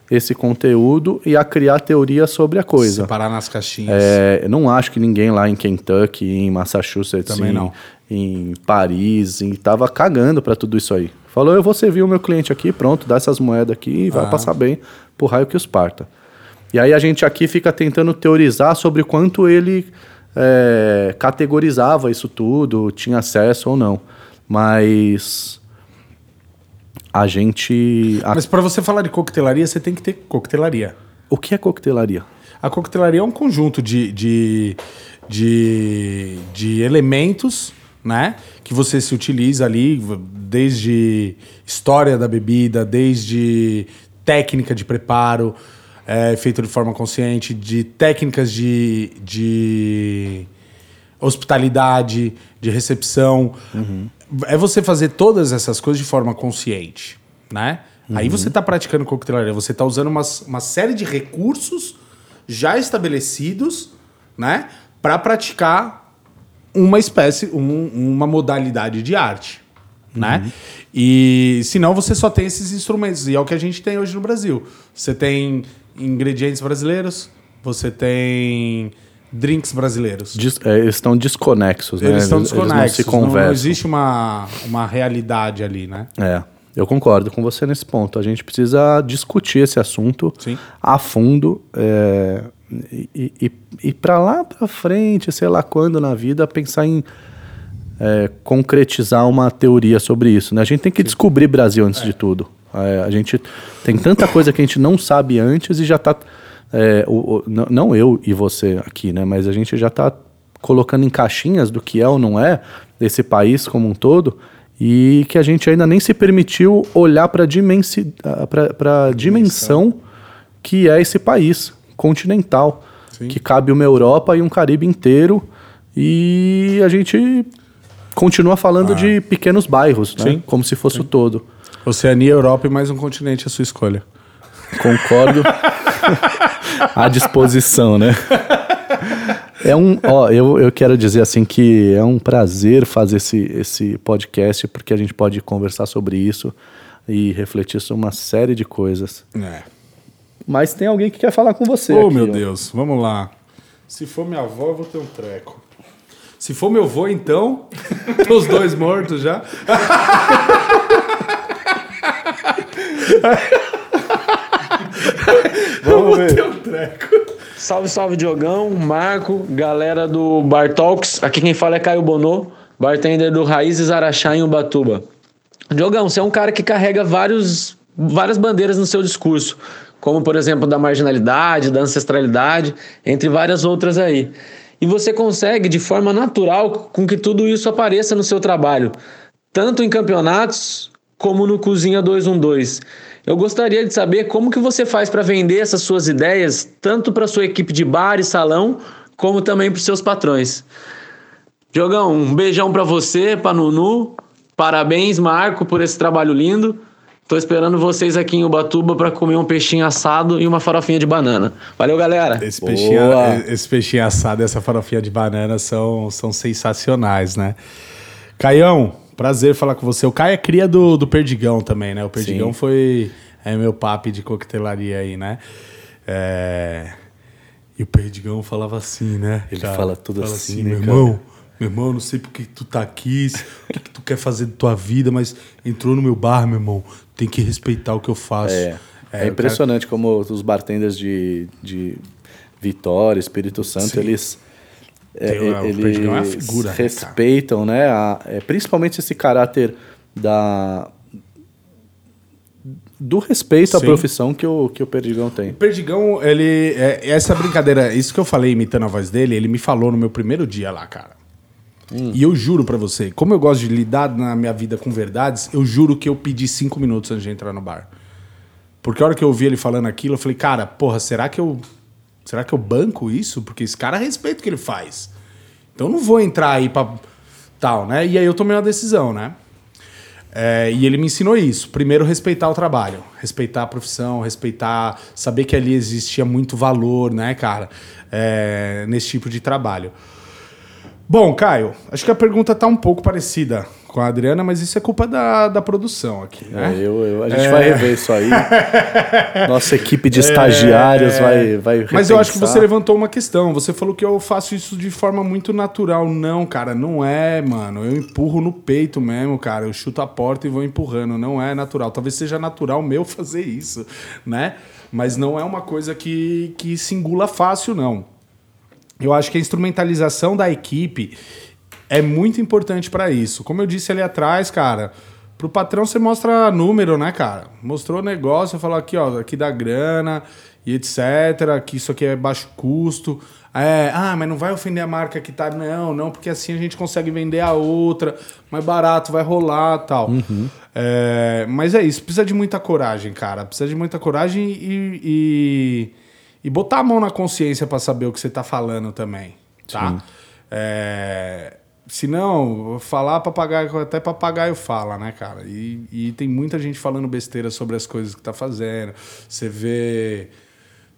Speaker 1: esse conteúdo e a criar teoria sobre a coisa.
Speaker 2: Separar nas caixinhas.
Speaker 1: É, eu não acho que ninguém lá em Kentucky, em Massachusetts, Também em, não. em Paris, estava cagando para tudo isso aí. Falou, eu vou servir o meu cliente aqui, pronto, dá essas moedas aqui e vai ah. passar bem pro raio que os parta. E aí a gente aqui fica tentando teorizar sobre quanto ele é, categorizava isso tudo, tinha acesso ou não. Mas a gente.
Speaker 2: Mas para você falar de coquetelaria, você tem que ter coquetelaria.
Speaker 1: O que é coquetelaria?
Speaker 2: A coquetelaria é um conjunto de, de, de, de elementos né? Que você se utiliza ali, desde história da bebida, desde técnica de preparo, é, feita de forma consciente, de técnicas de, de hospitalidade, de recepção. Uhum. É você fazer todas essas coisas de forma consciente, né? Uhum. Aí você está praticando coquetelaria, você está usando uma, uma série de recursos já estabelecidos, né? Para praticar uma espécie, um, uma modalidade de arte. Né? E senão você só tem esses instrumentos. E é o que a gente tem hoje no Brasil. Você tem ingredientes brasileiros, você tem drinks brasileiros.
Speaker 1: É, eles estão desconexos, né?
Speaker 2: Eles estão desconexos.
Speaker 1: Eles não se
Speaker 2: Não,
Speaker 1: conversam.
Speaker 2: não existe uma, uma realidade ali, né?
Speaker 1: É, eu concordo com você nesse ponto. A gente precisa discutir esse assunto
Speaker 2: Sim.
Speaker 1: a fundo é, e, e, e para lá para frente, sei lá quando na vida, pensar em é, concretizar uma teoria sobre isso. Né? A gente tem que descobrir Brasil antes de tudo. É, a gente tem tanta coisa que a gente não sabe antes e já está. o- não- não eu e você aqui, né? Mas a gente já está colocando em caixinhas do que é ou não é desse país como um todo e que a gente ainda nem se permitiu olhar para dimensi, a dimensão que é esse país continental,
Speaker 2: Sim.
Speaker 1: que cabe uma Europa e um Caribe inteiro e a gente continua falando de pequenos bairros, né?
Speaker 2: Ah. Sim.
Speaker 1: Como se fosse o todo.
Speaker 2: Oceania, Europa e mais um continente a sua escolha.
Speaker 1: Concordo. [laughs] à disposição, né? É um, ó, eu, eu quero dizer assim que é um prazer fazer esse, esse podcast porque a gente pode conversar sobre isso e refletir sobre uma série de coisas.
Speaker 2: É.
Speaker 1: Mas tem alguém que quer falar com você.
Speaker 2: Oh,
Speaker 1: aqui,
Speaker 2: meu
Speaker 1: ó.
Speaker 2: Deus, vamos lá. Se for minha avó, eu vou ter um treco. Se for meu avô, então, [laughs] tô os dois mortos já. [laughs]
Speaker 1: Vamos ver.
Speaker 2: Ter um treco.
Speaker 4: Salve, salve, Diogão, Marco, galera do Bar Talks. Aqui quem fala é Caio Bonô, bartender do Raízes Araxá em Ubatuba. Diogão, você é um cara que carrega vários, várias bandeiras no seu discurso, como, por exemplo, da marginalidade, da ancestralidade, entre várias outras aí. E você consegue, de forma natural, com que tudo isso apareça no seu trabalho, tanto em campeonatos como no Cozinha 212. Eu gostaria de saber como que você faz para vender essas suas ideias, tanto para sua equipe de bar e salão, como também para seus patrões. Diogão, um beijão para você, para Nunu. Parabéns, Marco, por esse trabalho lindo. Tô esperando vocês aqui em Ubatuba para comer um peixinho assado e uma farofinha de banana. Valeu, galera.
Speaker 2: Esse peixinho, esse peixinho assado e essa farofinha de banana são, são sensacionais, né? Caião, prazer falar com você. O Caio é cria do, do Perdigão também, né? O Perdigão
Speaker 1: Sim.
Speaker 2: foi é meu papo de coquetelaria aí, né? É, E o Perdigão falava assim, né?
Speaker 1: Ele fala tudo assim, né,
Speaker 2: meu
Speaker 1: cara?
Speaker 2: irmão. Meu irmão, não sei por que tu tá aqui, o que, que tu quer fazer da tua vida, mas entrou no meu bar, meu irmão. Tem que respeitar o que eu faço.
Speaker 1: É, é,
Speaker 2: o
Speaker 1: impressionante como os bartenders de, de Vitória, Espírito Santo,
Speaker 2: Sim.
Speaker 1: eles, é,
Speaker 2: Tem o
Speaker 1: eles
Speaker 2: Perdigão é figura, né,
Speaker 1: respeitam, né? a- é, principalmente esse caráter da do respeito à
Speaker 2: Sim.
Speaker 1: profissão que o, que o Perdigão tem.
Speaker 2: O Perdigão, ele. É, essa brincadeira, isso que eu falei imitando a voz dele, ele me falou no meu primeiro dia lá, cara. E eu juro pra você, como eu gosto de lidar na minha vida com verdades, eu juro que eu pedi cinco minutos antes de entrar no bar. Porque a hora que eu ouvi ele falando aquilo, eu falei, cara, porra, será que eu. Será que eu banco isso? Porque esse cara respeita o que ele faz. Então eu não vou entrar aí pra. tal, né? E aí eu tomei uma decisão, né? É, e ele me ensinou isso. Primeiro, respeitar o trabalho, respeitar a profissão, respeitar, saber que ali existia muito valor, né, cara, é, nesse tipo de trabalho. Bom, Caio, acho que a pergunta tá um pouco parecida com a Adriana, mas isso é culpa da, da produção aqui, né?
Speaker 1: É, eu, eu- a gente vai rever isso aí. [laughs] Nossa equipe de estagiários vai, vai
Speaker 2: É, Mas eu acho que você levantou uma questão. Você falou que eu faço isso de forma muito natural. Não, cara, não é, mano. Eu empurro no peito mesmo, cara. Eu chuto a porta e vou empurrando. Não é natural. Talvez seja natural meu [laughs] fazer isso, né? Mas não é uma coisa que, que se engula fácil, não. Eu acho que a instrumentalização da equipe é muito importante para isso. Como eu disse ali atrás, cara, pro patrão você mostra número, né, cara? Mostrou o negócio, falou aqui, ó, aqui dá grana e etc, que isso aqui é baixo custo. É, ah, mas não vai ofender a marca que tá. Não, não, porque assim a gente consegue vender a outra, mais barato, vai rolar tal. É, mas é isso, precisa de muita coragem, cara. Precisa de muita coragem e, e, e botar a mão na consciência para saber o que você tá falando também, tá? É, se não, falar papagaio, até papagaio fala, né, cara? E, e tem muita gente falando besteira sobre as coisas que tá fazendo. Você vê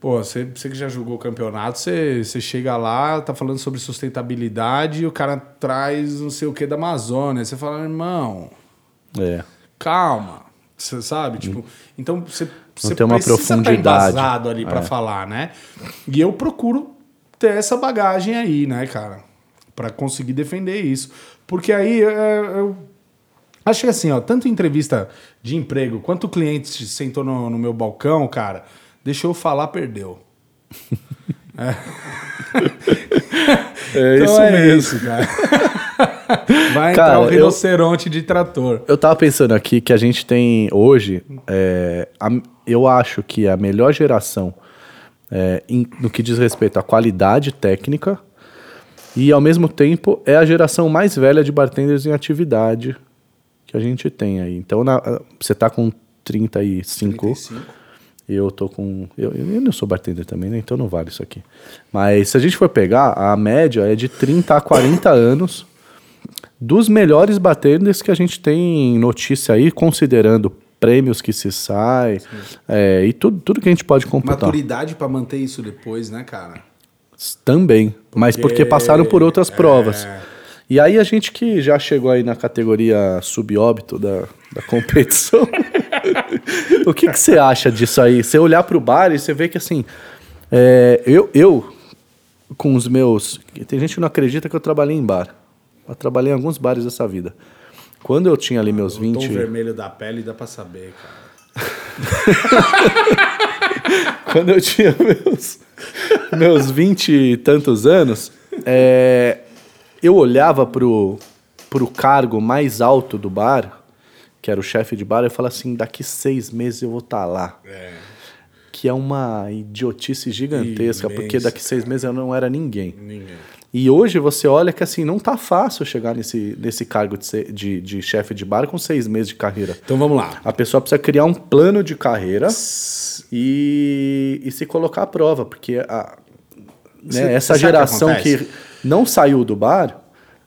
Speaker 2: Pô, você, você que já jogou campeonato, você, você chega lá, tá falando sobre sustentabilidade e o cara traz não sei o que da Amazônia. Você fala, irmão,
Speaker 1: É.
Speaker 2: calma. Você sabe? Tipo, então você, você
Speaker 1: tem uma
Speaker 2: precisa tá
Speaker 1: profundidade.
Speaker 2: embasado ali pra
Speaker 1: É.
Speaker 2: falar, né? E eu procuro ter essa bagagem aí, né, cara? Pra conseguir defender isso. Porque aí é, eu acho que assim, ó, tanto entrevista de emprego quanto o cliente sentou no, no meu balcão, cara, deixou eu falar, perdeu. [laughs]
Speaker 1: É [laughs]
Speaker 2: Então
Speaker 1: isso
Speaker 2: é
Speaker 1: mesmo.
Speaker 2: isso, cara. [laughs] [laughs] Vai
Speaker 1: Cara,
Speaker 2: entrar o
Speaker 1: eu-
Speaker 2: rinoceronte de trator.
Speaker 1: Eu tava pensando aqui que a gente tem hoje, é, a- eu acho que a melhor geração é, em- no que diz respeito à qualidade técnica e ao mesmo tempo é a geração mais velha de bartenders em atividade que a gente tem aí. Então na- você tá com 35, eu tô com. Eu, eu não sou bartender também, né? Então não vale isso aqui. Mas se a gente for pegar, a média é de 30 a 40 anos dos melhores bartenders que a gente tem notícia aí, considerando prêmios que se sai é, e tudo, tudo que a gente pode computar.
Speaker 2: Maturidade pra manter isso depois, né, cara?
Speaker 1: Também, mas porque passaram por outras provas. E aí a gente que já chegou aí na categoria subóbito da, da competição, [laughs] o que, que você acha disso aí? Você olhar pro bar e você vê que assim, é, eu, eu com os meus... Tem gente que não acredita que eu trabalhei em bar. Eu trabalhei em alguns bares dessa vida. Quando eu tinha ali meus
Speaker 2: O
Speaker 1: 20...
Speaker 2: tom vermelho da pele dá pra saber, cara. [laughs]
Speaker 1: quando eu tinha meus, meus 20 e tantos anos, é, eu olhava pro, pro cargo mais alto do bar, que era o chefe de bar, e eu falava assim: daqui seis meses eu vou estar lá. Que é uma idiotice gigantesca, porque
Speaker 2: Imensa,
Speaker 1: daqui seis meses eu não era ninguém.
Speaker 2: Ninguém.
Speaker 1: E hoje você olha que assim, não tá fácil chegar nesse, nesse cargo de, ser- de, de chefe de bar com seis meses de carreira.
Speaker 2: Então vamos lá.
Speaker 1: A pessoa precisa criar um plano de carreira e, e se colocar à prova, porque a, né,
Speaker 2: Cê-
Speaker 1: essa
Speaker 2: cê sabe o que
Speaker 1: geração
Speaker 2: acontece?
Speaker 1: que, não saiu do bar,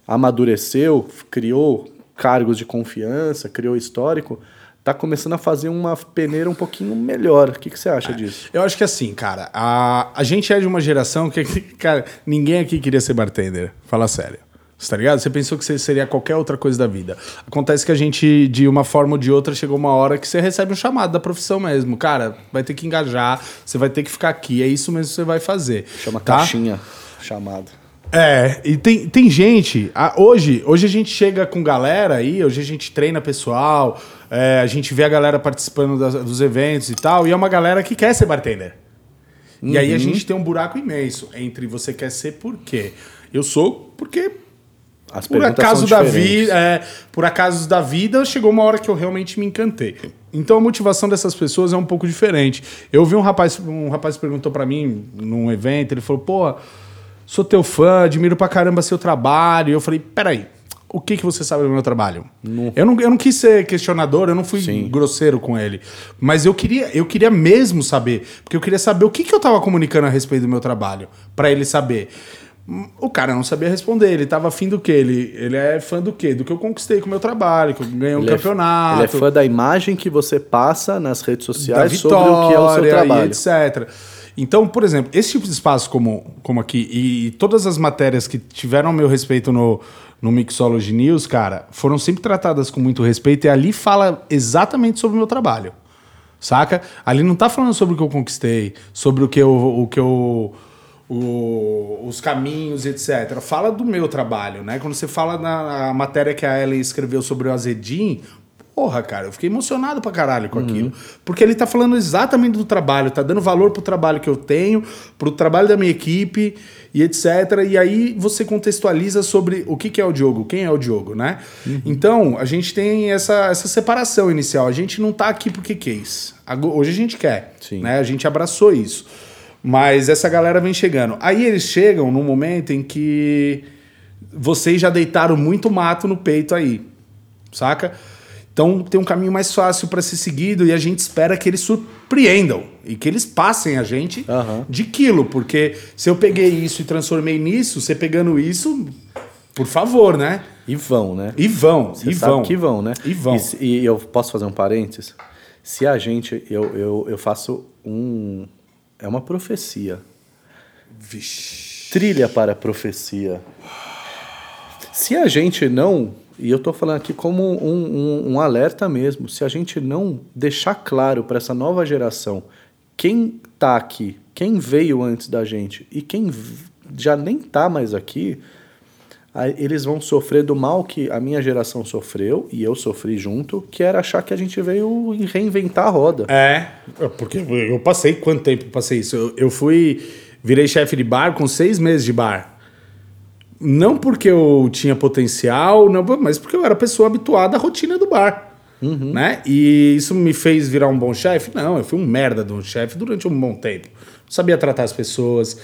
Speaker 1: amadureceu, criou cargos de confiança, criou histórico, tá começando a fazer uma peneira um pouquinho melhor. O que, que você acha disso?
Speaker 2: Eu acho que assim, cara, a, a gente é de uma geração que, [laughs] cara, ninguém aqui queria ser bartender. Fala sério. Você tá ligado? Você pensou que você seria qualquer outra coisa da vida. Acontece que a gente, de uma forma ou de outra, chegou uma hora que você recebe um chamado da profissão mesmo. Cara, vai ter que engajar, você vai ter que ficar aqui. É isso mesmo que você vai fazer.
Speaker 1: Chama
Speaker 2: tá?
Speaker 1: caixinha chamada.
Speaker 2: É, e tem, tem gente. a- hoje, hoje a gente chega com galera aí, hoje a gente treina pessoal, é, a gente vê a galera participando das- dos eventos e tal, e é uma galera que quer ser bartender. E aí a gente tem um buraco imenso entre você quer ser por quê? Eu sou porque
Speaker 1: As
Speaker 2: por acaso da vida, é, por acaso da vida, chegou uma hora que eu realmente me encantei. Então a motivação dessas pessoas é um pouco diferente. Eu vi um rapaz, um rapaz perguntou pra mim num evento, ele falou: "Pô, sou teu fã, admiro pra caramba seu trabalho". E eu falei: "Peraí, o que que você sabe do meu trabalho?". Eu não, eu não quis ser questionador, eu não fui
Speaker 1: Sim.
Speaker 2: grosseiro com ele, mas eu queria, eu queria mesmo saber, porque eu queria saber o que que eu tava comunicando a respeito do meu trabalho, pra ele saber. O cara não sabia responder, ele tava afim do quê? Ele, ele é fã do quê? Do que eu conquistei com o meu trabalho, que eu ganhei um
Speaker 1: Ele é-
Speaker 2: campeonato.
Speaker 1: ele é fã da imagem que você passa nas redes sociais
Speaker 2: vitória
Speaker 1: sobre o que é o seu trabalho.
Speaker 2: etc. Então, por exemplo, esse tipo de espaço como, como aqui e todas as matérias que tiveram meu respeito no, no Mixology News, cara, foram sempre tratadas com muito respeito e ali fala exatamente sobre o meu trabalho. Saca? Ali não tá falando sobre o que eu conquistei, sobre o que eu, o que eu o- os caminhos, etc. Fala do meu trabalho, né? Quando você fala na, matéria que a Ellen escreveu sobre o Azedim, porra, cara, eu fiquei emocionado pra caralho com aquilo. Porque ele tá falando exatamente do trabalho, tá dando valor pro trabalho que eu tenho, pro trabalho da minha equipe e etc. E aí você contextualiza sobre o que, que é o Diogo, quem é o Diogo, né? Então, a gente tem essa, essa separação inicial. A gente não tá aqui porque quis. Hoje a gente quer,
Speaker 1: Sim.
Speaker 2: né? A gente abraçou isso. Mas essa galera vem chegando. Aí eles chegam num momento em que vocês já deitaram muito mato no peito aí, saca? Então tem um caminho mais fácil para ser seguido e a gente espera que eles surpreendam e que eles passem a gente
Speaker 1: Aham.
Speaker 2: de quilo, porque se eu peguei isso e transformei nisso, você pegando isso, por favor, né?
Speaker 1: E vão, né?
Speaker 2: E vão,
Speaker 1: Você
Speaker 2: e vão.
Speaker 1: que vão, né?
Speaker 2: E vão.
Speaker 1: E, e eu posso fazer um parênteses? Se a gente, eu, eu, eu faço um, é uma profecia.
Speaker 2: Vixe.
Speaker 1: Trilha para a profecia. Se a gente não, e eu estou falando aqui como um, um, um alerta mesmo, se a gente não deixar claro para essa nova geração quem está aqui, quem veio antes da gente e quem já nem está mais aqui, eles vão sofrer do mal que a minha geração sofreu e eu sofri junto, que era achar que a gente veio reinventar a roda.
Speaker 2: É, porque eu passei quanto tempo passei isso? Eu, eu fui, virei chefe de bar com seis meses de bar. Não porque eu tinha potencial, não, mas porque eu era pessoa habituada à rotina do bar. Uhum. Né? E isso me fez virar um bom chefe? Não, eu fui um merda de um chefe durante um bom tempo. Não sabia tratar as pessoas,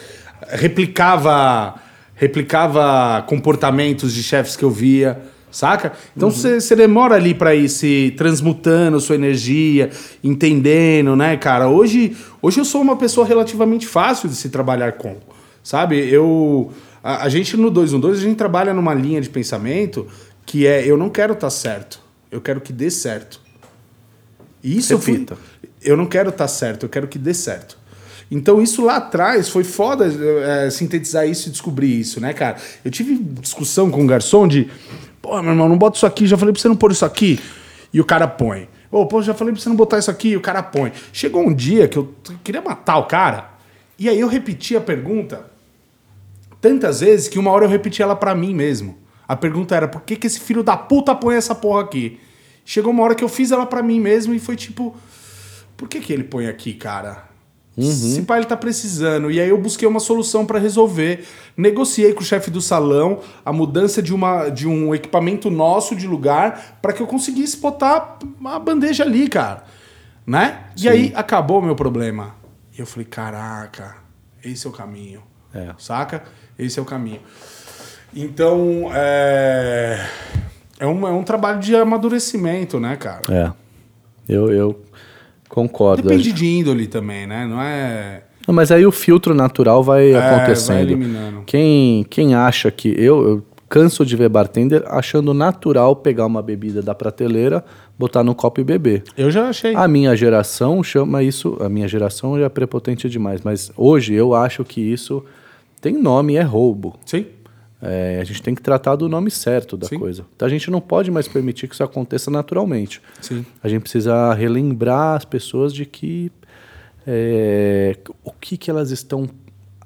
Speaker 2: replicava, replicava comportamentos de chefes que eu via, saca? Então você uhum. demora ali para ir se transmutando sua energia, entendendo, né, cara? Hoje, hoje eu sou uma pessoa relativamente fácil de se trabalhar com, sabe? Eu a, a gente no 212 a gente trabalha numa linha de pensamento que é eu não quero estar tá certo, eu quero que dê certo. E isso
Speaker 1: Repita.
Speaker 2: eu fui, eu não quero estar tá certo, eu quero que dê certo. Então isso lá atrás foi foda é, sintetizar isso e descobrir isso, né, cara? Eu tive discussão com um garçom de, pô, meu irmão, não bota isso aqui, já falei pra você não pôr isso aqui. E o cara põe. Ô, pô, já falei pra você não botar isso aqui, e o cara põe. Chegou um dia que eu queria matar o cara, e aí eu repeti a pergunta tantas vezes que uma hora eu repeti ela para mim mesmo. A pergunta era: por que, que esse filho da puta põe essa porra aqui? Chegou uma hora que eu fiz ela para mim mesmo e foi tipo: por que, que ele põe aqui, cara? Uhum. Se pai ele tá precisando. E aí eu busquei uma solução para resolver. Negociei com o chefe do salão a mudança de, uma, de um equipamento nosso de lugar para que eu conseguisse botar uma bandeja ali, cara. Né? Sim. E aí acabou o meu problema. E eu falei: caraca, esse é o caminho.
Speaker 1: É.
Speaker 2: Saca? Esse é o caminho. Então, é, é, um, é um trabalho de amadurecimento, né, cara?
Speaker 1: É. Eu, eu concordo.
Speaker 2: Depende de índole também, né? Não é.
Speaker 1: Não, mas aí o filtro natural vai é, acontecendo. Vai eliminando. Quem, quem acha que. Eu, eu canso de ver bartender achando natural pegar uma bebida da prateleira, botar no copo e beber.
Speaker 2: Eu já achei.
Speaker 1: A minha geração chama isso. A minha geração já é prepotente demais, mas hoje eu acho que isso tem nome, é roubo.
Speaker 2: Sim.
Speaker 1: É, a gente tem que tratar do nome certo da Sim. coisa. Então a gente não pode mais permitir que isso aconteça naturalmente.
Speaker 2: Sim.
Speaker 1: A gente precisa relembrar as pessoas de que é, o que, que elas estão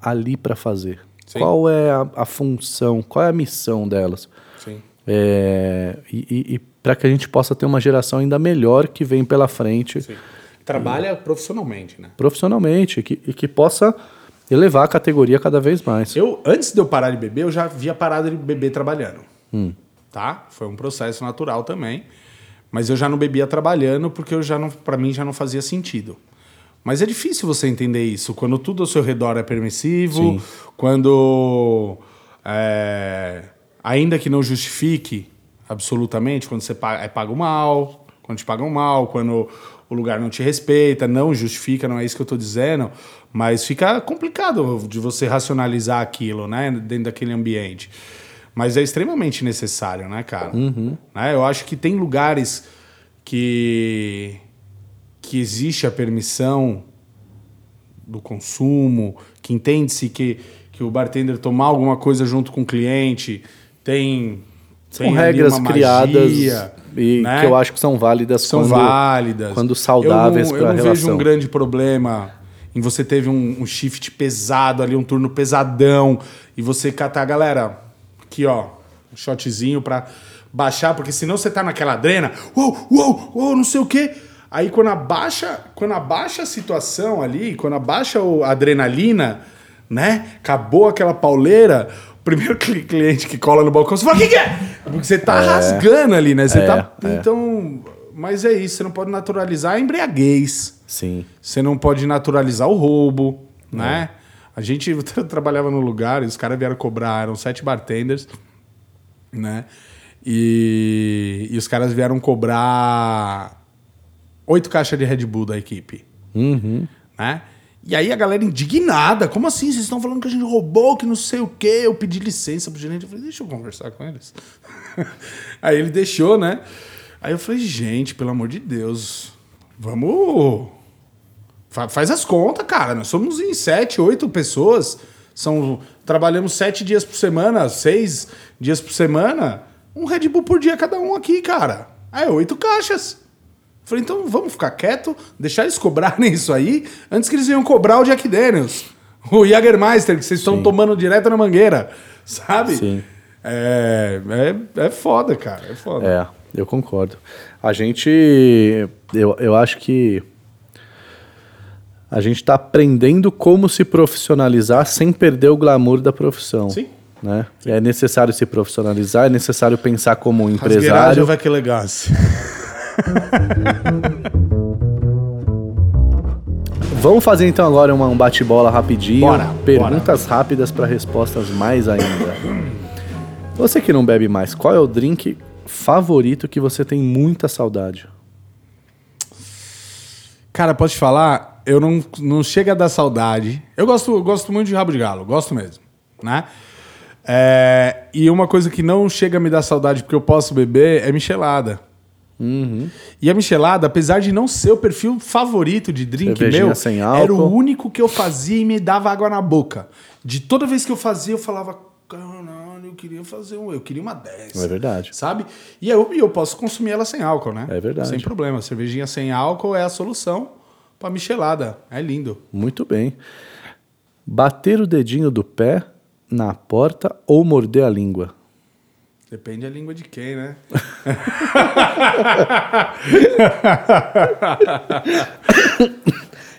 Speaker 1: ali para fazer. Sim. Qual é a, a, função, qual é a missão delas.
Speaker 2: Sim.
Speaker 1: É, e, e, e para que a gente possa ter uma geração ainda melhor que vem pela frente. Sim.
Speaker 2: Trabalha e, profissionalmente, né?
Speaker 1: Profissionalmente, que, e que possa elevar a categoria cada vez mais.
Speaker 2: Eu, antes de eu parar de beber, eu já havia parado de beber trabalhando.
Speaker 1: Hum.
Speaker 2: Tá? Foi um processo natural também. Mas eu já não bebia trabalhando porque eu já não, para mim já não fazia sentido. Mas é difícil você entender isso quando tudo ao seu redor é permissivo, Sim. quando é, ainda que não justifique absolutamente, quando você é pago mal, quando te pagam mal, quando o lugar não te respeita, não justifica, não é isso que eu estou dizendo, mas fica complicado de você racionalizar aquilo, né, dentro daquele ambiente. Mas é extremamente necessário, né, cara?
Speaker 1: Uhum.
Speaker 2: Né? Eu acho que tem lugares que, que existe a permissão do consumo, que entende-se que, que o bartender tomar alguma coisa junto com o cliente tem
Speaker 1: regras criadas e né? que eu acho que são válidas
Speaker 2: são quando, válidas
Speaker 1: quando saudáveis para a relação.
Speaker 2: Eu não vejo um grande problema em você teve um, um, shift pesado ali, um turno pesadão e você catar, galera, aqui ó, um shotzinho para baixar, porque senão você tá naquela drena, uou, uou, uou, não sei o quê. Aí quando abaixa, quando abaixa a situação ali, quando abaixa a adrenalina, né? Acabou aquela pauleira, primeiro [laughs] cliente que cola no balcão, você fala, o que, que, é? Porque você tá é. rasgando ali, né? Você é, tá. É. Então. Mas é isso, você não pode naturalizar a embriaguez.
Speaker 1: Sim.
Speaker 2: Você não pode naturalizar o roubo, né? É. A gente [laughs] trabalhava no lugar e os caras vieram cobrar, eram sete bartenders, né? E, e os caras vieram cobrar oito caixas de Red Bull da equipe.
Speaker 1: Uhum.
Speaker 2: Né? E aí a galera indignada, como assim? Vocês estão falando que a gente roubou, que não sei o quê. Eu pedi licença pro gerente, eu falei, deixa eu conversar com eles. [laughs] aí ele deixou, né? Aí eu falei, gente, pelo amor de Deus, vamos Fa- Faz as contas, cara. Nós somos em sete, oito pessoas. São, trabalhamos sete dias por semana, seis dias por semana. Um Red Bull por dia cada um aqui, cara. É oito caixas. Falei, então vamos ficar quieto, deixar eles cobrarem [laughs] isso aí, antes que eles venham cobrar o Jack Daniels. O Jagermeister, que vocês estão tomando direto na mangueira. Sabe?
Speaker 1: Sim.
Speaker 2: É, é, é foda, cara. É foda.
Speaker 1: É, eu concordo. A gente. Eu, eu acho que. A gente está aprendendo como se profissionalizar sem perder o glamour da profissão.
Speaker 2: Sim.
Speaker 1: Né? É necessário se profissionalizar, é necessário pensar como um empresário.
Speaker 2: vai que elegância. [laughs]
Speaker 1: Vamos fazer então agora uma- um bate-bola rapidinho.
Speaker 2: Bora,
Speaker 1: Perguntas rápidas para respostas mais ainda. Você que não bebe mais, qual é o drink favorito que você tem muita saudade?
Speaker 2: Cara, posso te falar? Eu não, não chega a dar saudade. Eu gosto, gosto muito de rabo de galo, gosto mesmo, né? É, e uma coisa que não chega a me dar saudade porque eu posso beber é michelada. E a michelada, apesar de não ser o perfil favorito de drink
Speaker 1: Cervejinha
Speaker 2: meu,
Speaker 1: sem
Speaker 2: era o único que eu fazia e me dava água na boca. De toda vez que eu fazia, eu falava, caralho, eu queria fazer um, eu queria uma dessa.
Speaker 1: É verdade.
Speaker 2: Sabe? E eu, eu posso consumir ela sem álcool, né?
Speaker 1: É verdade.
Speaker 2: Sem problema. Cervejinha sem álcool é a solução pra michelada. É lindo.
Speaker 1: Muito bem. Bater o dedinho do pé na porta ou morder a língua?
Speaker 2: Depende da língua de quem, né? [laughs]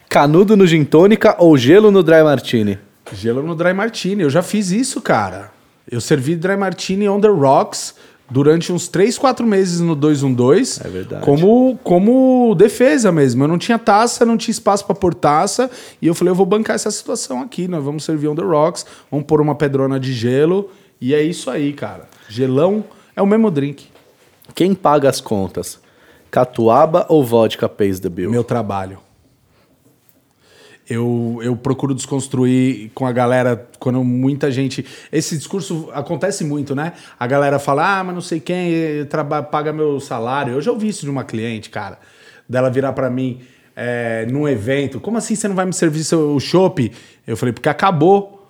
Speaker 1: Canudo no gin tônica ou gelo no dry martini?
Speaker 2: Gelo no dry martini. Eu já fiz isso, cara. Eu servi dry martini on the rocks durante uns 3, 4 meses no 212.
Speaker 1: É verdade.
Speaker 2: Como, como defesa mesmo. Eu não tinha taça, não tinha espaço pra pôr taça. E eu falei, eu vou bancar essa situação aqui. Nós vamos servir on the rocks. Vamos pôr uma pedrona de gelo. E é isso aí, cara. Gelão é o mesmo drink.
Speaker 1: Quem paga as contas? Catuaba ou vodka pays the bill?
Speaker 2: Meu trabalho. Eu, eu procuro desconstruir com a galera quando muita gente. Esse discurso acontece muito, né? A galera fala, ah, mas não sei quem paga meu salário. Eu já ouvi isso de uma cliente, cara. Dela virar pra mim eh, num evento. Como assim você não vai me servir seu chopp? Eu falei, porque acabou.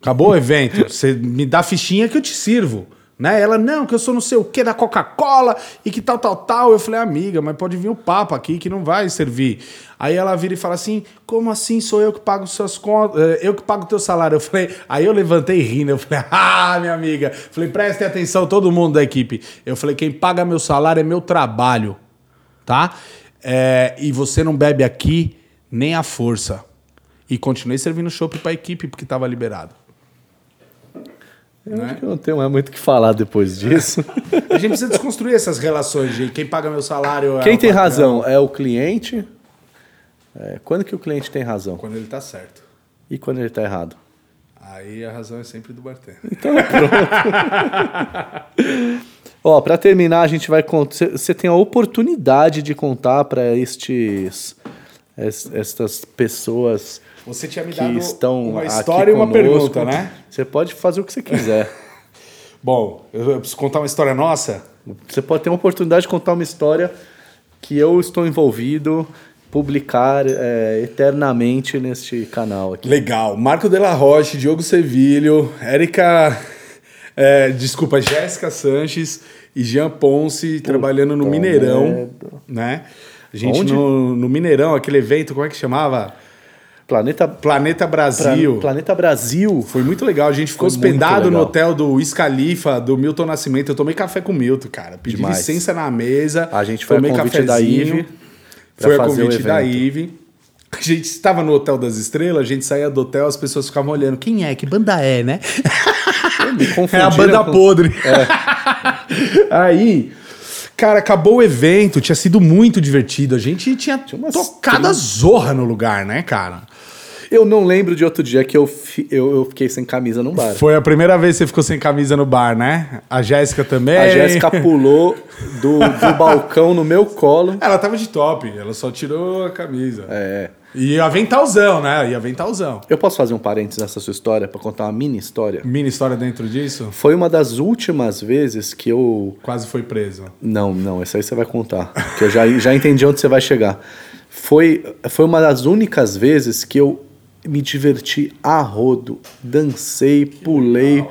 Speaker 2: Acabou o evento. Você me dá fichinha que eu te sirvo. Né? Ela, não, que eu sou não sei o que da Coca-Cola e que tal, tal, tal. Eu falei, amiga, mas pode vir o papo aqui que não vai servir. Aí ela vira e fala assim: como assim sou eu que pago suas contas? eh, Eu que pago teu salário. Eu falei, aí eu levantei rindo. Eu falei, [laughs] ah, minha amiga. Falei, prestem atenção, todo mundo da equipe. Eu falei, quem paga meu salário é meu trabalho. Tá? É, e você não bebe aqui nem a força. E continuei servindo chopp pra equipe porque tava liberado.
Speaker 1: Eu acho que não tenho mais muito o que falar depois disso. [laughs]
Speaker 2: A gente precisa desconstruir essas relações de quem paga meu salário. é
Speaker 1: Quem
Speaker 2: o
Speaker 1: tem razão? É o cliente? É, quando que o cliente tem razão?
Speaker 2: Quando ele tá certo.
Speaker 1: E quando ele está errado?
Speaker 2: Aí a razão é sempre do bartender. [laughs]
Speaker 1: Ó, para terminar, a gente vai contar. Você tem a oportunidade de contar para estes es- estas pessoas
Speaker 2: Você tinha me
Speaker 1: que
Speaker 2: dado
Speaker 1: estão
Speaker 2: uma história e uma
Speaker 1: conosco.
Speaker 2: pergunta, né?
Speaker 1: Você pode fazer o que você quiser. [laughs]
Speaker 2: Bom, eu preciso contar uma história nossa.
Speaker 1: Você pode ter uma oportunidade de contar uma história que eu estou envolvido, publicar é, eternamente neste canal aqui.
Speaker 2: Legal. Marco Della Roche, Diogo Sevilho, Érica. é, desculpa, Jéssica Sanches e Jean Ponce trabalhando no Mineirão.
Speaker 1: merda.
Speaker 2: Né? A gente no, no Mineirão, aquele evento, como é que chamava?
Speaker 1: Planeta
Speaker 2: Planeta
Speaker 1: Pra-
Speaker 2: Brasil.
Speaker 1: Planeta Brasil.
Speaker 2: Foi muito legal. A gente ficou
Speaker 1: Foi
Speaker 2: hospedado no hotel do Wiz Khalifa, do Milton Nascimento. Eu tomei café com o Milton, cara. Pedi
Speaker 1: Demais.
Speaker 2: licença na mesa.
Speaker 1: A gente foi a
Speaker 2: tomei
Speaker 1: convite da. Ive pra
Speaker 2: Foi a convite da. Ive. A gente estava no Hotel das Estrelas, a gente saía do hotel, as pessoas ficavam olhando. Quem é? Que banda é, né? [laughs] É a banda
Speaker 1: com-
Speaker 2: podre. [laughs] Aí, cara, acabou o evento, tinha sido muito divertido. A gente tinha,
Speaker 1: umas
Speaker 2: tocado a zorra no lugar, né, cara?
Speaker 1: Eu não lembro de outro dia que eu, fi- eu, eu fiquei sem camisa num bar.
Speaker 2: Foi a primeira vez que você ficou sem camisa no bar, né? A Jéssica também.
Speaker 1: A Jéssica pulou do, do [laughs] balcão no meu colo.
Speaker 2: Ela tava de top, ela só tirou a camisa.
Speaker 1: É.
Speaker 2: E aventalzão, né? E aventalzão.
Speaker 1: Eu posso fazer um parênteses nessa sua história para contar uma mini história?
Speaker 2: Mini história dentro disso,
Speaker 1: Foi uma das últimas vezes que eu
Speaker 2: quase foi preso.
Speaker 1: Não, não, essa aí você vai contar. Que eu já, já entendi onde você vai chegar. Foi, foi uma das únicas vezes que eu me diverti a rodo. Dancei, pulei,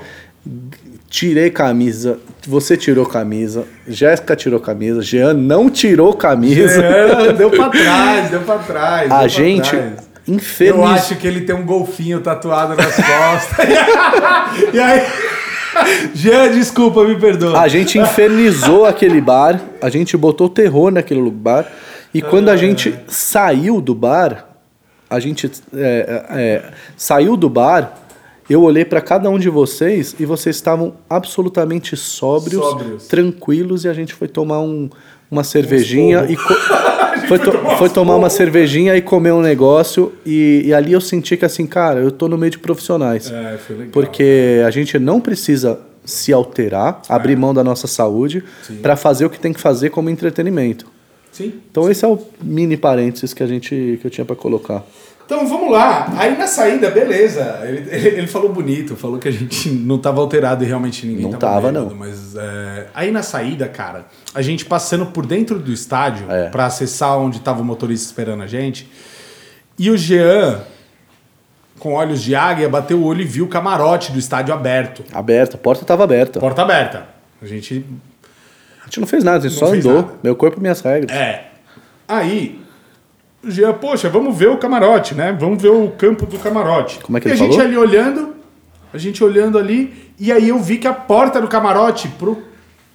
Speaker 1: tirei camisa. Você tirou camisa, Jéssica tirou camisa, Jean não tirou camisa.
Speaker 2: É, [laughs] deu pra trás, deu pra trás.
Speaker 1: A gente,
Speaker 2: trás.
Speaker 1: infeliz...
Speaker 2: Eu acho que ele tem um golfinho tatuado nas costas. [laughs] e aí. Jean, desculpa, me perdoa.
Speaker 1: A gente infernizou aquele bar, a gente botou terror naquele bar. E quando a gente saiu do bar, a gente é, é, saiu do bar, eu olhei para cada um de vocês e vocês estavam absolutamente sóbrios,
Speaker 2: Sóbrios.
Speaker 1: tranquilos, e a gente foi tomar um- uma cervejinha e co- [laughs] [laughs] foi, to-
Speaker 2: tomar
Speaker 1: foi tomar uma cervejinha e comer um negócio. E, e ali eu senti que assim, cara, eu tô no meio de profissionais.
Speaker 2: É, foi legal.
Speaker 1: Porque a gente não precisa se alterar, abrir mão da nossa saúde para fazer o que tem que fazer como entretenimento.
Speaker 2: Sim.
Speaker 1: Então esse é o mini parênteses que a gente que eu tinha para colocar.
Speaker 2: Então vamos lá. Aí na saída, beleza. Ele, ele, ele falou bonito, falou que a gente não tava alterado e realmente ninguém
Speaker 1: Não
Speaker 2: tava.
Speaker 1: tava,
Speaker 2: bêbado,
Speaker 1: não.
Speaker 2: Mas é, aí na saída, cara, a gente passando por dentro do estádio
Speaker 1: É.
Speaker 2: pra acessar onde tava o motorista esperando a gente. E o Jean, com olhos de águia, bateu o olho e viu o camarote do estádio aberto.
Speaker 1: Aberto, a porta estava aberta.
Speaker 2: Porta aberta. A gente
Speaker 1: A gente não fez nada, a gente
Speaker 2: Não
Speaker 1: só andou.
Speaker 2: nada.
Speaker 1: Meu corpo, minhas regras.
Speaker 2: É. Aí, o Jean, poxa, vamos ver o camarote, né? Vamos ver o campo do camarote.
Speaker 1: Como é que
Speaker 2: e
Speaker 1: ele
Speaker 2: a gente
Speaker 1: falou?
Speaker 2: ali olhando, a gente olhando ali, e aí eu vi que a porta do camarote pro,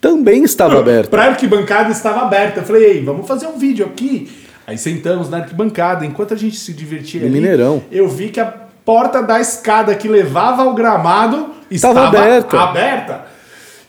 Speaker 1: Também estava [laughs] aberta.
Speaker 2: pra arquibancada estava aberta. Eu falei, ei, vamos fazer um vídeo aqui. Aí sentamos na arquibancada, enquanto a gente se divertia
Speaker 1: No
Speaker 2: ali,
Speaker 1: Mineirão.
Speaker 2: eu vi que a porta da escada que levava ao gramado
Speaker 1: Estava
Speaker 2: estava
Speaker 1: aberta.
Speaker 2: aberta.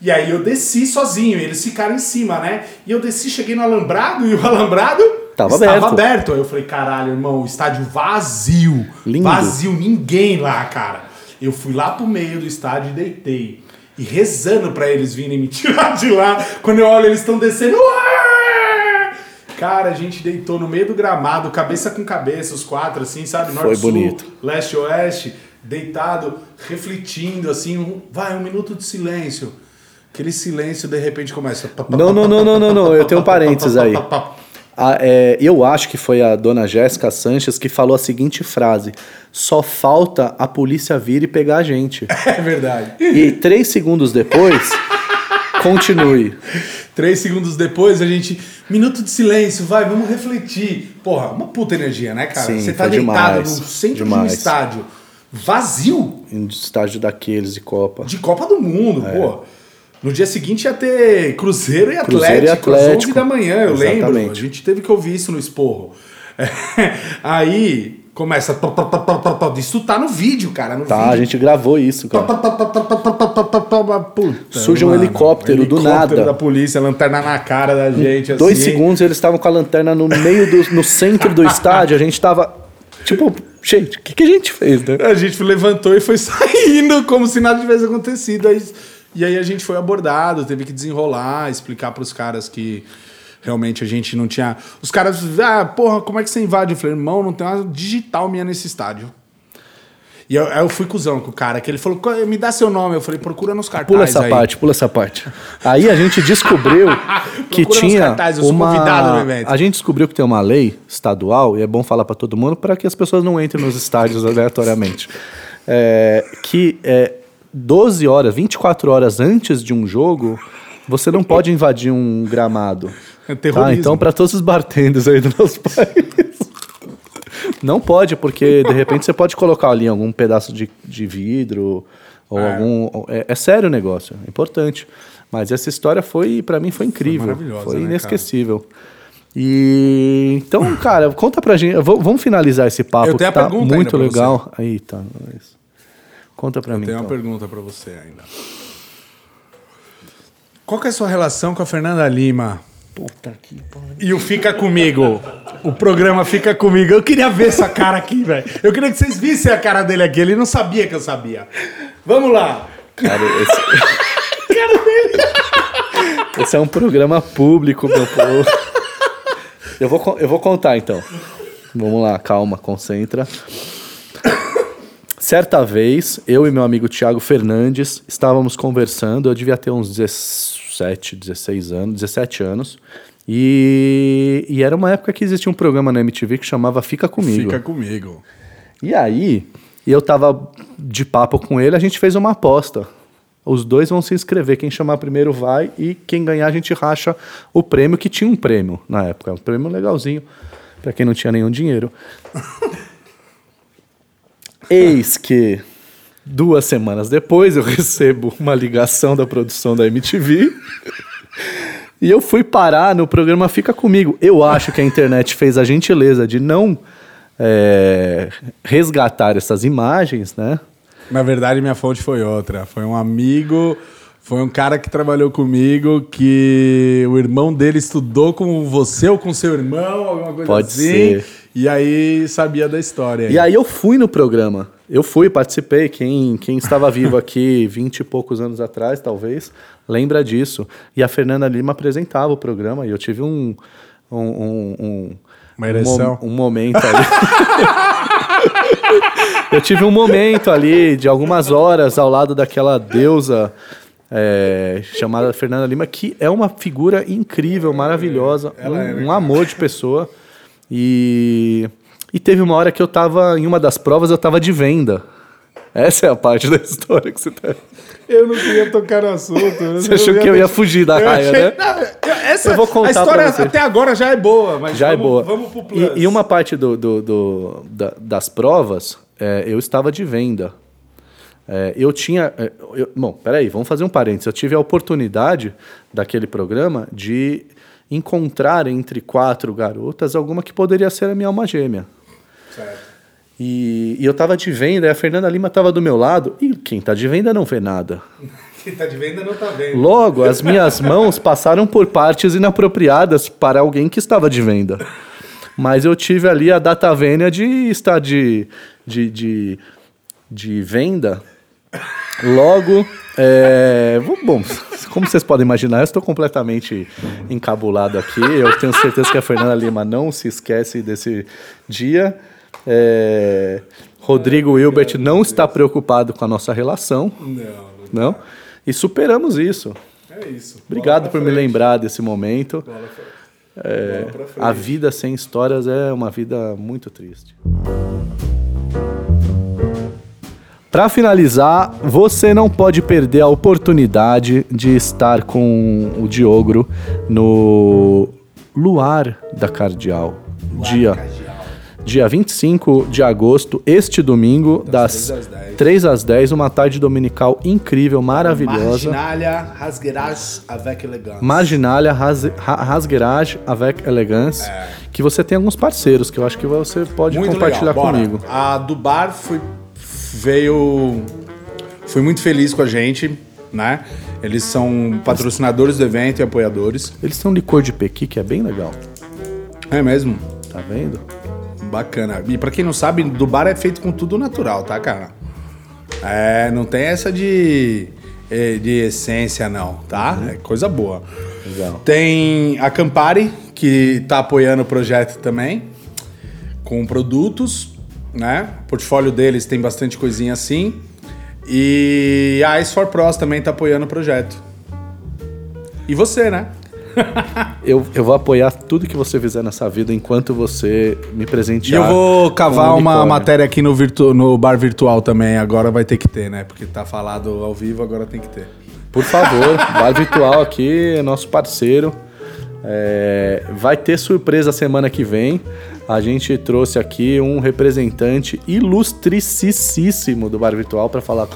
Speaker 2: E aí eu desci sozinho, eles ficaram em cima, né? E eu desci, cheguei no alambrado e o [laughs] alambrado
Speaker 1: Tava
Speaker 2: estava
Speaker 1: aberto.
Speaker 2: aberto. Aí eu falei, caralho, irmão, estádio vazio.
Speaker 1: Lindo.
Speaker 2: Vazio, ninguém lá, cara. Eu fui lá pro meio do estádio e deitei. E rezando pra eles virem me [laughs] tirar de lá. Quando eu olho, eles estão descendo. Cara, a gente deitou no meio do gramado, cabeça com cabeça, os quatro, assim, sabe?
Speaker 1: Foi
Speaker 2: sul,
Speaker 1: bonito.
Speaker 2: leste, oeste, deitado, refletindo, assim, um- vai, um minuto de silêncio. Aquele silêncio, de repente, começa.
Speaker 1: Não, não, não, não, não, não. Eu tenho um parênteses aí. A- é, eu acho que foi a dona Jéssica Sanches que falou a seguinte frase: só falta a polícia vir e pegar a gente. [laughs]
Speaker 2: É verdade.
Speaker 1: E três segundos depois, continue.
Speaker 2: Três segundos depois, a gente. Minuto de silêncio, vai, vamos refletir. Porra, uma puta energia, né, cara?
Speaker 1: Sim,
Speaker 2: Você tá deitado
Speaker 1: demais,
Speaker 2: no centro de um
Speaker 1: demais.
Speaker 2: estádio vazio
Speaker 1: Em estágio daqueles de Copa.
Speaker 2: de Copa do Mundo, pô. No dia seguinte ia ter Cruzeiro e Atlético,
Speaker 1: Cruzeiro e Atlético.
Speaker 2: às 11 da manhã, eu
Speaker 1: Exatamente. lembro.
Speaker 2: A gente teve que ouvir isso no esporro. Aí começa. Isso tá no vídeo, cara. No
Speaker 1: tá,
Speaker 2: vídeo.
Speaker 1: a gente gravou isso, cara.
Speaker 2: Puta,
Speaker 1: Surge um
Speaker 2: helicóptero,
Speaker 1: helicóptero do nada.
Speaker 2: da polícia, lanterna na cara da gente.
Speaker 1: Dois segundos eles estavam com a lanterna no meio do. no centro do estádio, a gente tava. Tipo, gente, o que, que a gente fez, né?
Speaker 2: A gente levantou e foi saindo como se nada tivesse acontecido. Aí e aí a gente foi abordado, teve que desenrolar, explicar pros caras que realmente a gente não tinha. Os caras, ah, porra, como é que você invade? Eu falei, irmão, não tem uma digital minha nesse estádio. E eu, aí eu fui cuzão com o cara, que ele falou, "Qual- me dá seu nome. Eu falei, procura nos cartazes.
Speaker 1: Pula essa
Speaker 2: aí.
Speaker 1: parte, pula essa parte. Aí a gente descobriu [laughs] que tinha
Speaker 2: cartazes, eu sou convidado no
Speaker 1: uma.
Speaker 2: evento.
Speaker 1: A gente descobriu que tem uma lei estadual, e é bom falar para todo mundo, para que as pessoas não entrem nos estádios [laughs] aleatoriamente. É, que é 12 horas, 24 horas antes de um jogo, você não pode invadir um gramado.
Speaker 2: É
Speaker 1: Tá,
Speaker 2: terrorismo.
Speaker 1: então, para todos os bartenders aí do nosso país. Não pode, porque de repente você pode colocar ali algum pedaço de, de vidro ou
Speaker 2: É.
Speaker 1: algum. É, é sério o negócio, é importante. Mas essa história foi, para mim, foi incrível.
Speaker 2: maravilhosa,
Speaker 1: Foi
Speaker 2: né, cara?
Speaker 1: inesquecível. E então, cara, conta pra gente. Vamos finalizar esse papo.
Speaker 2: Eu tenho
Speaker 1: tá
Speaker 2: pergunta
Speaker 1: muito legal. Aí, tá. é isso. Conta pra mim.
Speaker 2: Tem uma
Speaker 1: então.
Speaker 2: pergunta pra você ainda. Qual é a sua relação com a Fernanda Lima?
Speaker 1: Puta que pariu.
Speaker 2: E o Fica Comigo. O programa Fica Comigo. Eu queria ver essa cara aqui, velho. Eu queria que vocês vissem a cara dele aqui. Ele não sabia que eu sabia. Vamos lá.
Speaker 1: Cara, esse... [laughs] esse é um programa público, meu povo. Eu vou, eu vou contar então. Vamos lá, calma, concentra. Certa vez, eu e meu amigo Tiago Fernandes estávamos conversando, eu devia ter uns 17, 16 anos, 17 anos. E, e era uma época que existia um programa na MTV que chamava Fica Comigo.
Speaker 2: Fica comigo.
Speaker 1: E aí, eu tava de papo com ele, a gente fez uma aposta. Os dois vão se inscrever, quem chamar primeiro vai e quem ganhar a gente racha o prêmio, que tinha um prêmio na época, um prêmio legalzinho, para quem não tinha nenhum dinheiro. [laughs] Eis que duas semanas depois eu [laughs] recebo uma ligação da produção da MTV. E eu fui parar no programa Fica Comigo. Eu acho que a internet fez a gentileza de não é, resgatar essas imagens, né?
Speaker 2: Na verdade, minha fonte foi outra. Foi um amigo, foi um cara que trabalhou comigo, que o irmão dele estudou com você ou com seu irmão, alguma coisa
Speaker 1: Pode
Speaker 2: assim.
Speaker 1: ser.
Speaker 2: E aí sabia da história.
Speaker 1: E aí eu fui no programa. Eu fui, participei. Quem, quem estava vivo aqui [laughs] vinte e poucos anos atrás, talvez, lembra disso. E a Fernanda Lima apresentava o programa e eu tive um. um, um, um
Speaker 2: Uma ereção?
Speaker 1: Um, um momento ali. [laughs] eu tive um momento ali de algumas horas ao lado daquela deusa é, chamada Fernanda Lima, que é uma figura incrível, maravilhosa, um,
Speaker 2: é, né,
Speaker 1: um amor de pessoa. E, e teve uma hora que eu tava, em uma das provas, eu tava de venda. Essa é a parte da história que você tá.
Speaker 2: Eu não queria tocar no assunto.
Speaker 1: Você achou que eu ia fugir da raia, né?
Speaker 2: Não, essa,
Speaker 1: Eu vou contar
Speaker 2: a história até agora já é boa, mas
Speaker 1: Já
Speaker 2: vamos,
Speaker 1: é boa.
Speaker 2: Vamos pro plus.
Speaker 1: E, e uma parte do, do- do- da- das provas, é, eu estava de venda. É, eu tinha. é, eu- bom, peraí, vamos fazer um parênteses. Eu tive a oportunidade daquele programa de encontrar entre quatro garotas alguma que poderia ser a minha alma gêmea.
Speaker 2: Certo.
Speaker 1: E, e eu estava de venda, e a Fernanda Lima estava do meu lado, e quem está de venda não vê nada. [laughs]
Speaker 2: Quem tá de venda não tá vendo.
Speaker 1: Logo, as minhas mãos passaram por partes inapropriadas para alguém que estava de venda. Mas eu tive ali a data vênia de estar de, de, de, de venda. Logo, é, bom, como vocês podem imaginar, eu estou completamente encabulado aqui. Eu tenho certeza que a Fernanda Lima não se esquece desse dia. É, Rodrigo Hilbert não está preocupado com a nossa relação,
Speaker 2: Não,
Speaker 1: não? E superamos isso.
Speaker 2: é isso.
Speaker 1: Obrigado por me lembrar desse momento. É, a vida sem histórias é uma vida muito triste. Para finalizar, você não pode perder a oportunidade de estar com o Diogro no Luar da Cardial. dia, dia 25 de agosto, este domingo, das,
Speaker 2: três às dez.
Speaker 1: 3 às 10, uma tarde dominical incrível, maravilhosa.
Speaker 2: Marginalia rasguerage avec elegance.
Speaker 1: Marginalia Ras- Rasguerage avec Elegance, que você tem alguns parceiros que eu acho que você pode
Speaker 2: Muito
Speaker 1: compartilhar.
Speaker 2: Bora.
Speaker 1: comigo.
Speaker 2: A do bar foi, veio. Foi muito feliz com a gente, né? Eles são patrocinadores do evento e apoiadores.
Speaker 1: Eles têm um licor de pequi que é bem legal,
Speaker 2: É mesmo?
Speaker 1: tá vendo?
Speaker 2: Bacana. E pra quem não sabe, do bar é feito com tudo natural, tá, cara? É, não tem essa de, eh, de essência, não, tá? É coisa boa.
Speaker 1: Legal.
Speaker 2: Tem a Campari, que tá apoiando o projeto também, com produtos, né? O portfólio deles tem bastante coisinha assim. E a Ice for Pros também tá apoiando o projeto. E você, né? [laughs]
Speaker 1: Eu, eu vou apoiar tudo que você fizer nessa vida enquanto você me
Speaker 2: E
Speaker 1: presentear.
Speaker 2: eu vou cavar
Speaker 1: um
Speaker 2: uma matéria aqui no, virtu- no bar virtual também. Agora vai ter que ter, né? Porque tá falado ao vivo, agora tem que ter.
Speaker 1: Por favor, [laughs] Bar Virtual aqui nosso parceiro. É, vai ter surpresa semana que vem. A gente trouxe aqui um representante ilustricíssimo do Bar Virtual para falar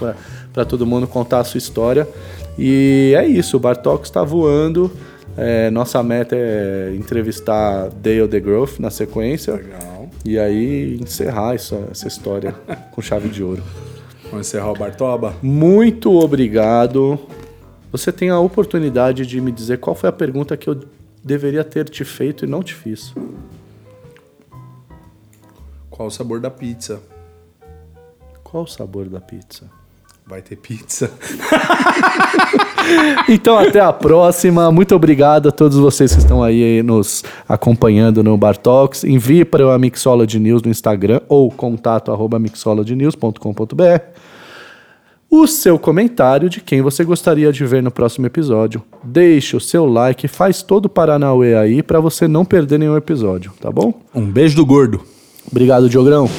Speaker 1: para todo mundo contar a sua história. E é isso, o Bartok está voando. É, nossa meta é entrevistar Dale DeGroff na sequência.
Speaker 2: Legal.
Speaker 1: E aí encerrar essa, essa história com chave de ouro.
Speaker 2: Vamos encerrar o Bartoba?
Speaker 1: Muito obrigado. Você tem a oportunidade de me dizer qual foi a pergunta que eu deveria ter te feito e não te fiz.
Speaker 2: Qual o sabor da pizza?
Speaker 1: Qual o sabor da pizza?
Speaker 2: Vai ter pizza. [laughs]
Speaker 1: Então, até a próxima. Muito obrigado a todos vocês que estão aí nos acompanhando no Bar Talks. Envie para a Mixology News no Instagram ou contato arroba mixologynews.com.br o seu comentário de quem você gostaria de ver no próximo episódio. Deixe o seu like, faz todo o Paranauê aí para você não perder nenhum episódio, tá bom?
Speaker 2: Um beijo do gordo.
Speaker 1: Obrigado, Diogrão.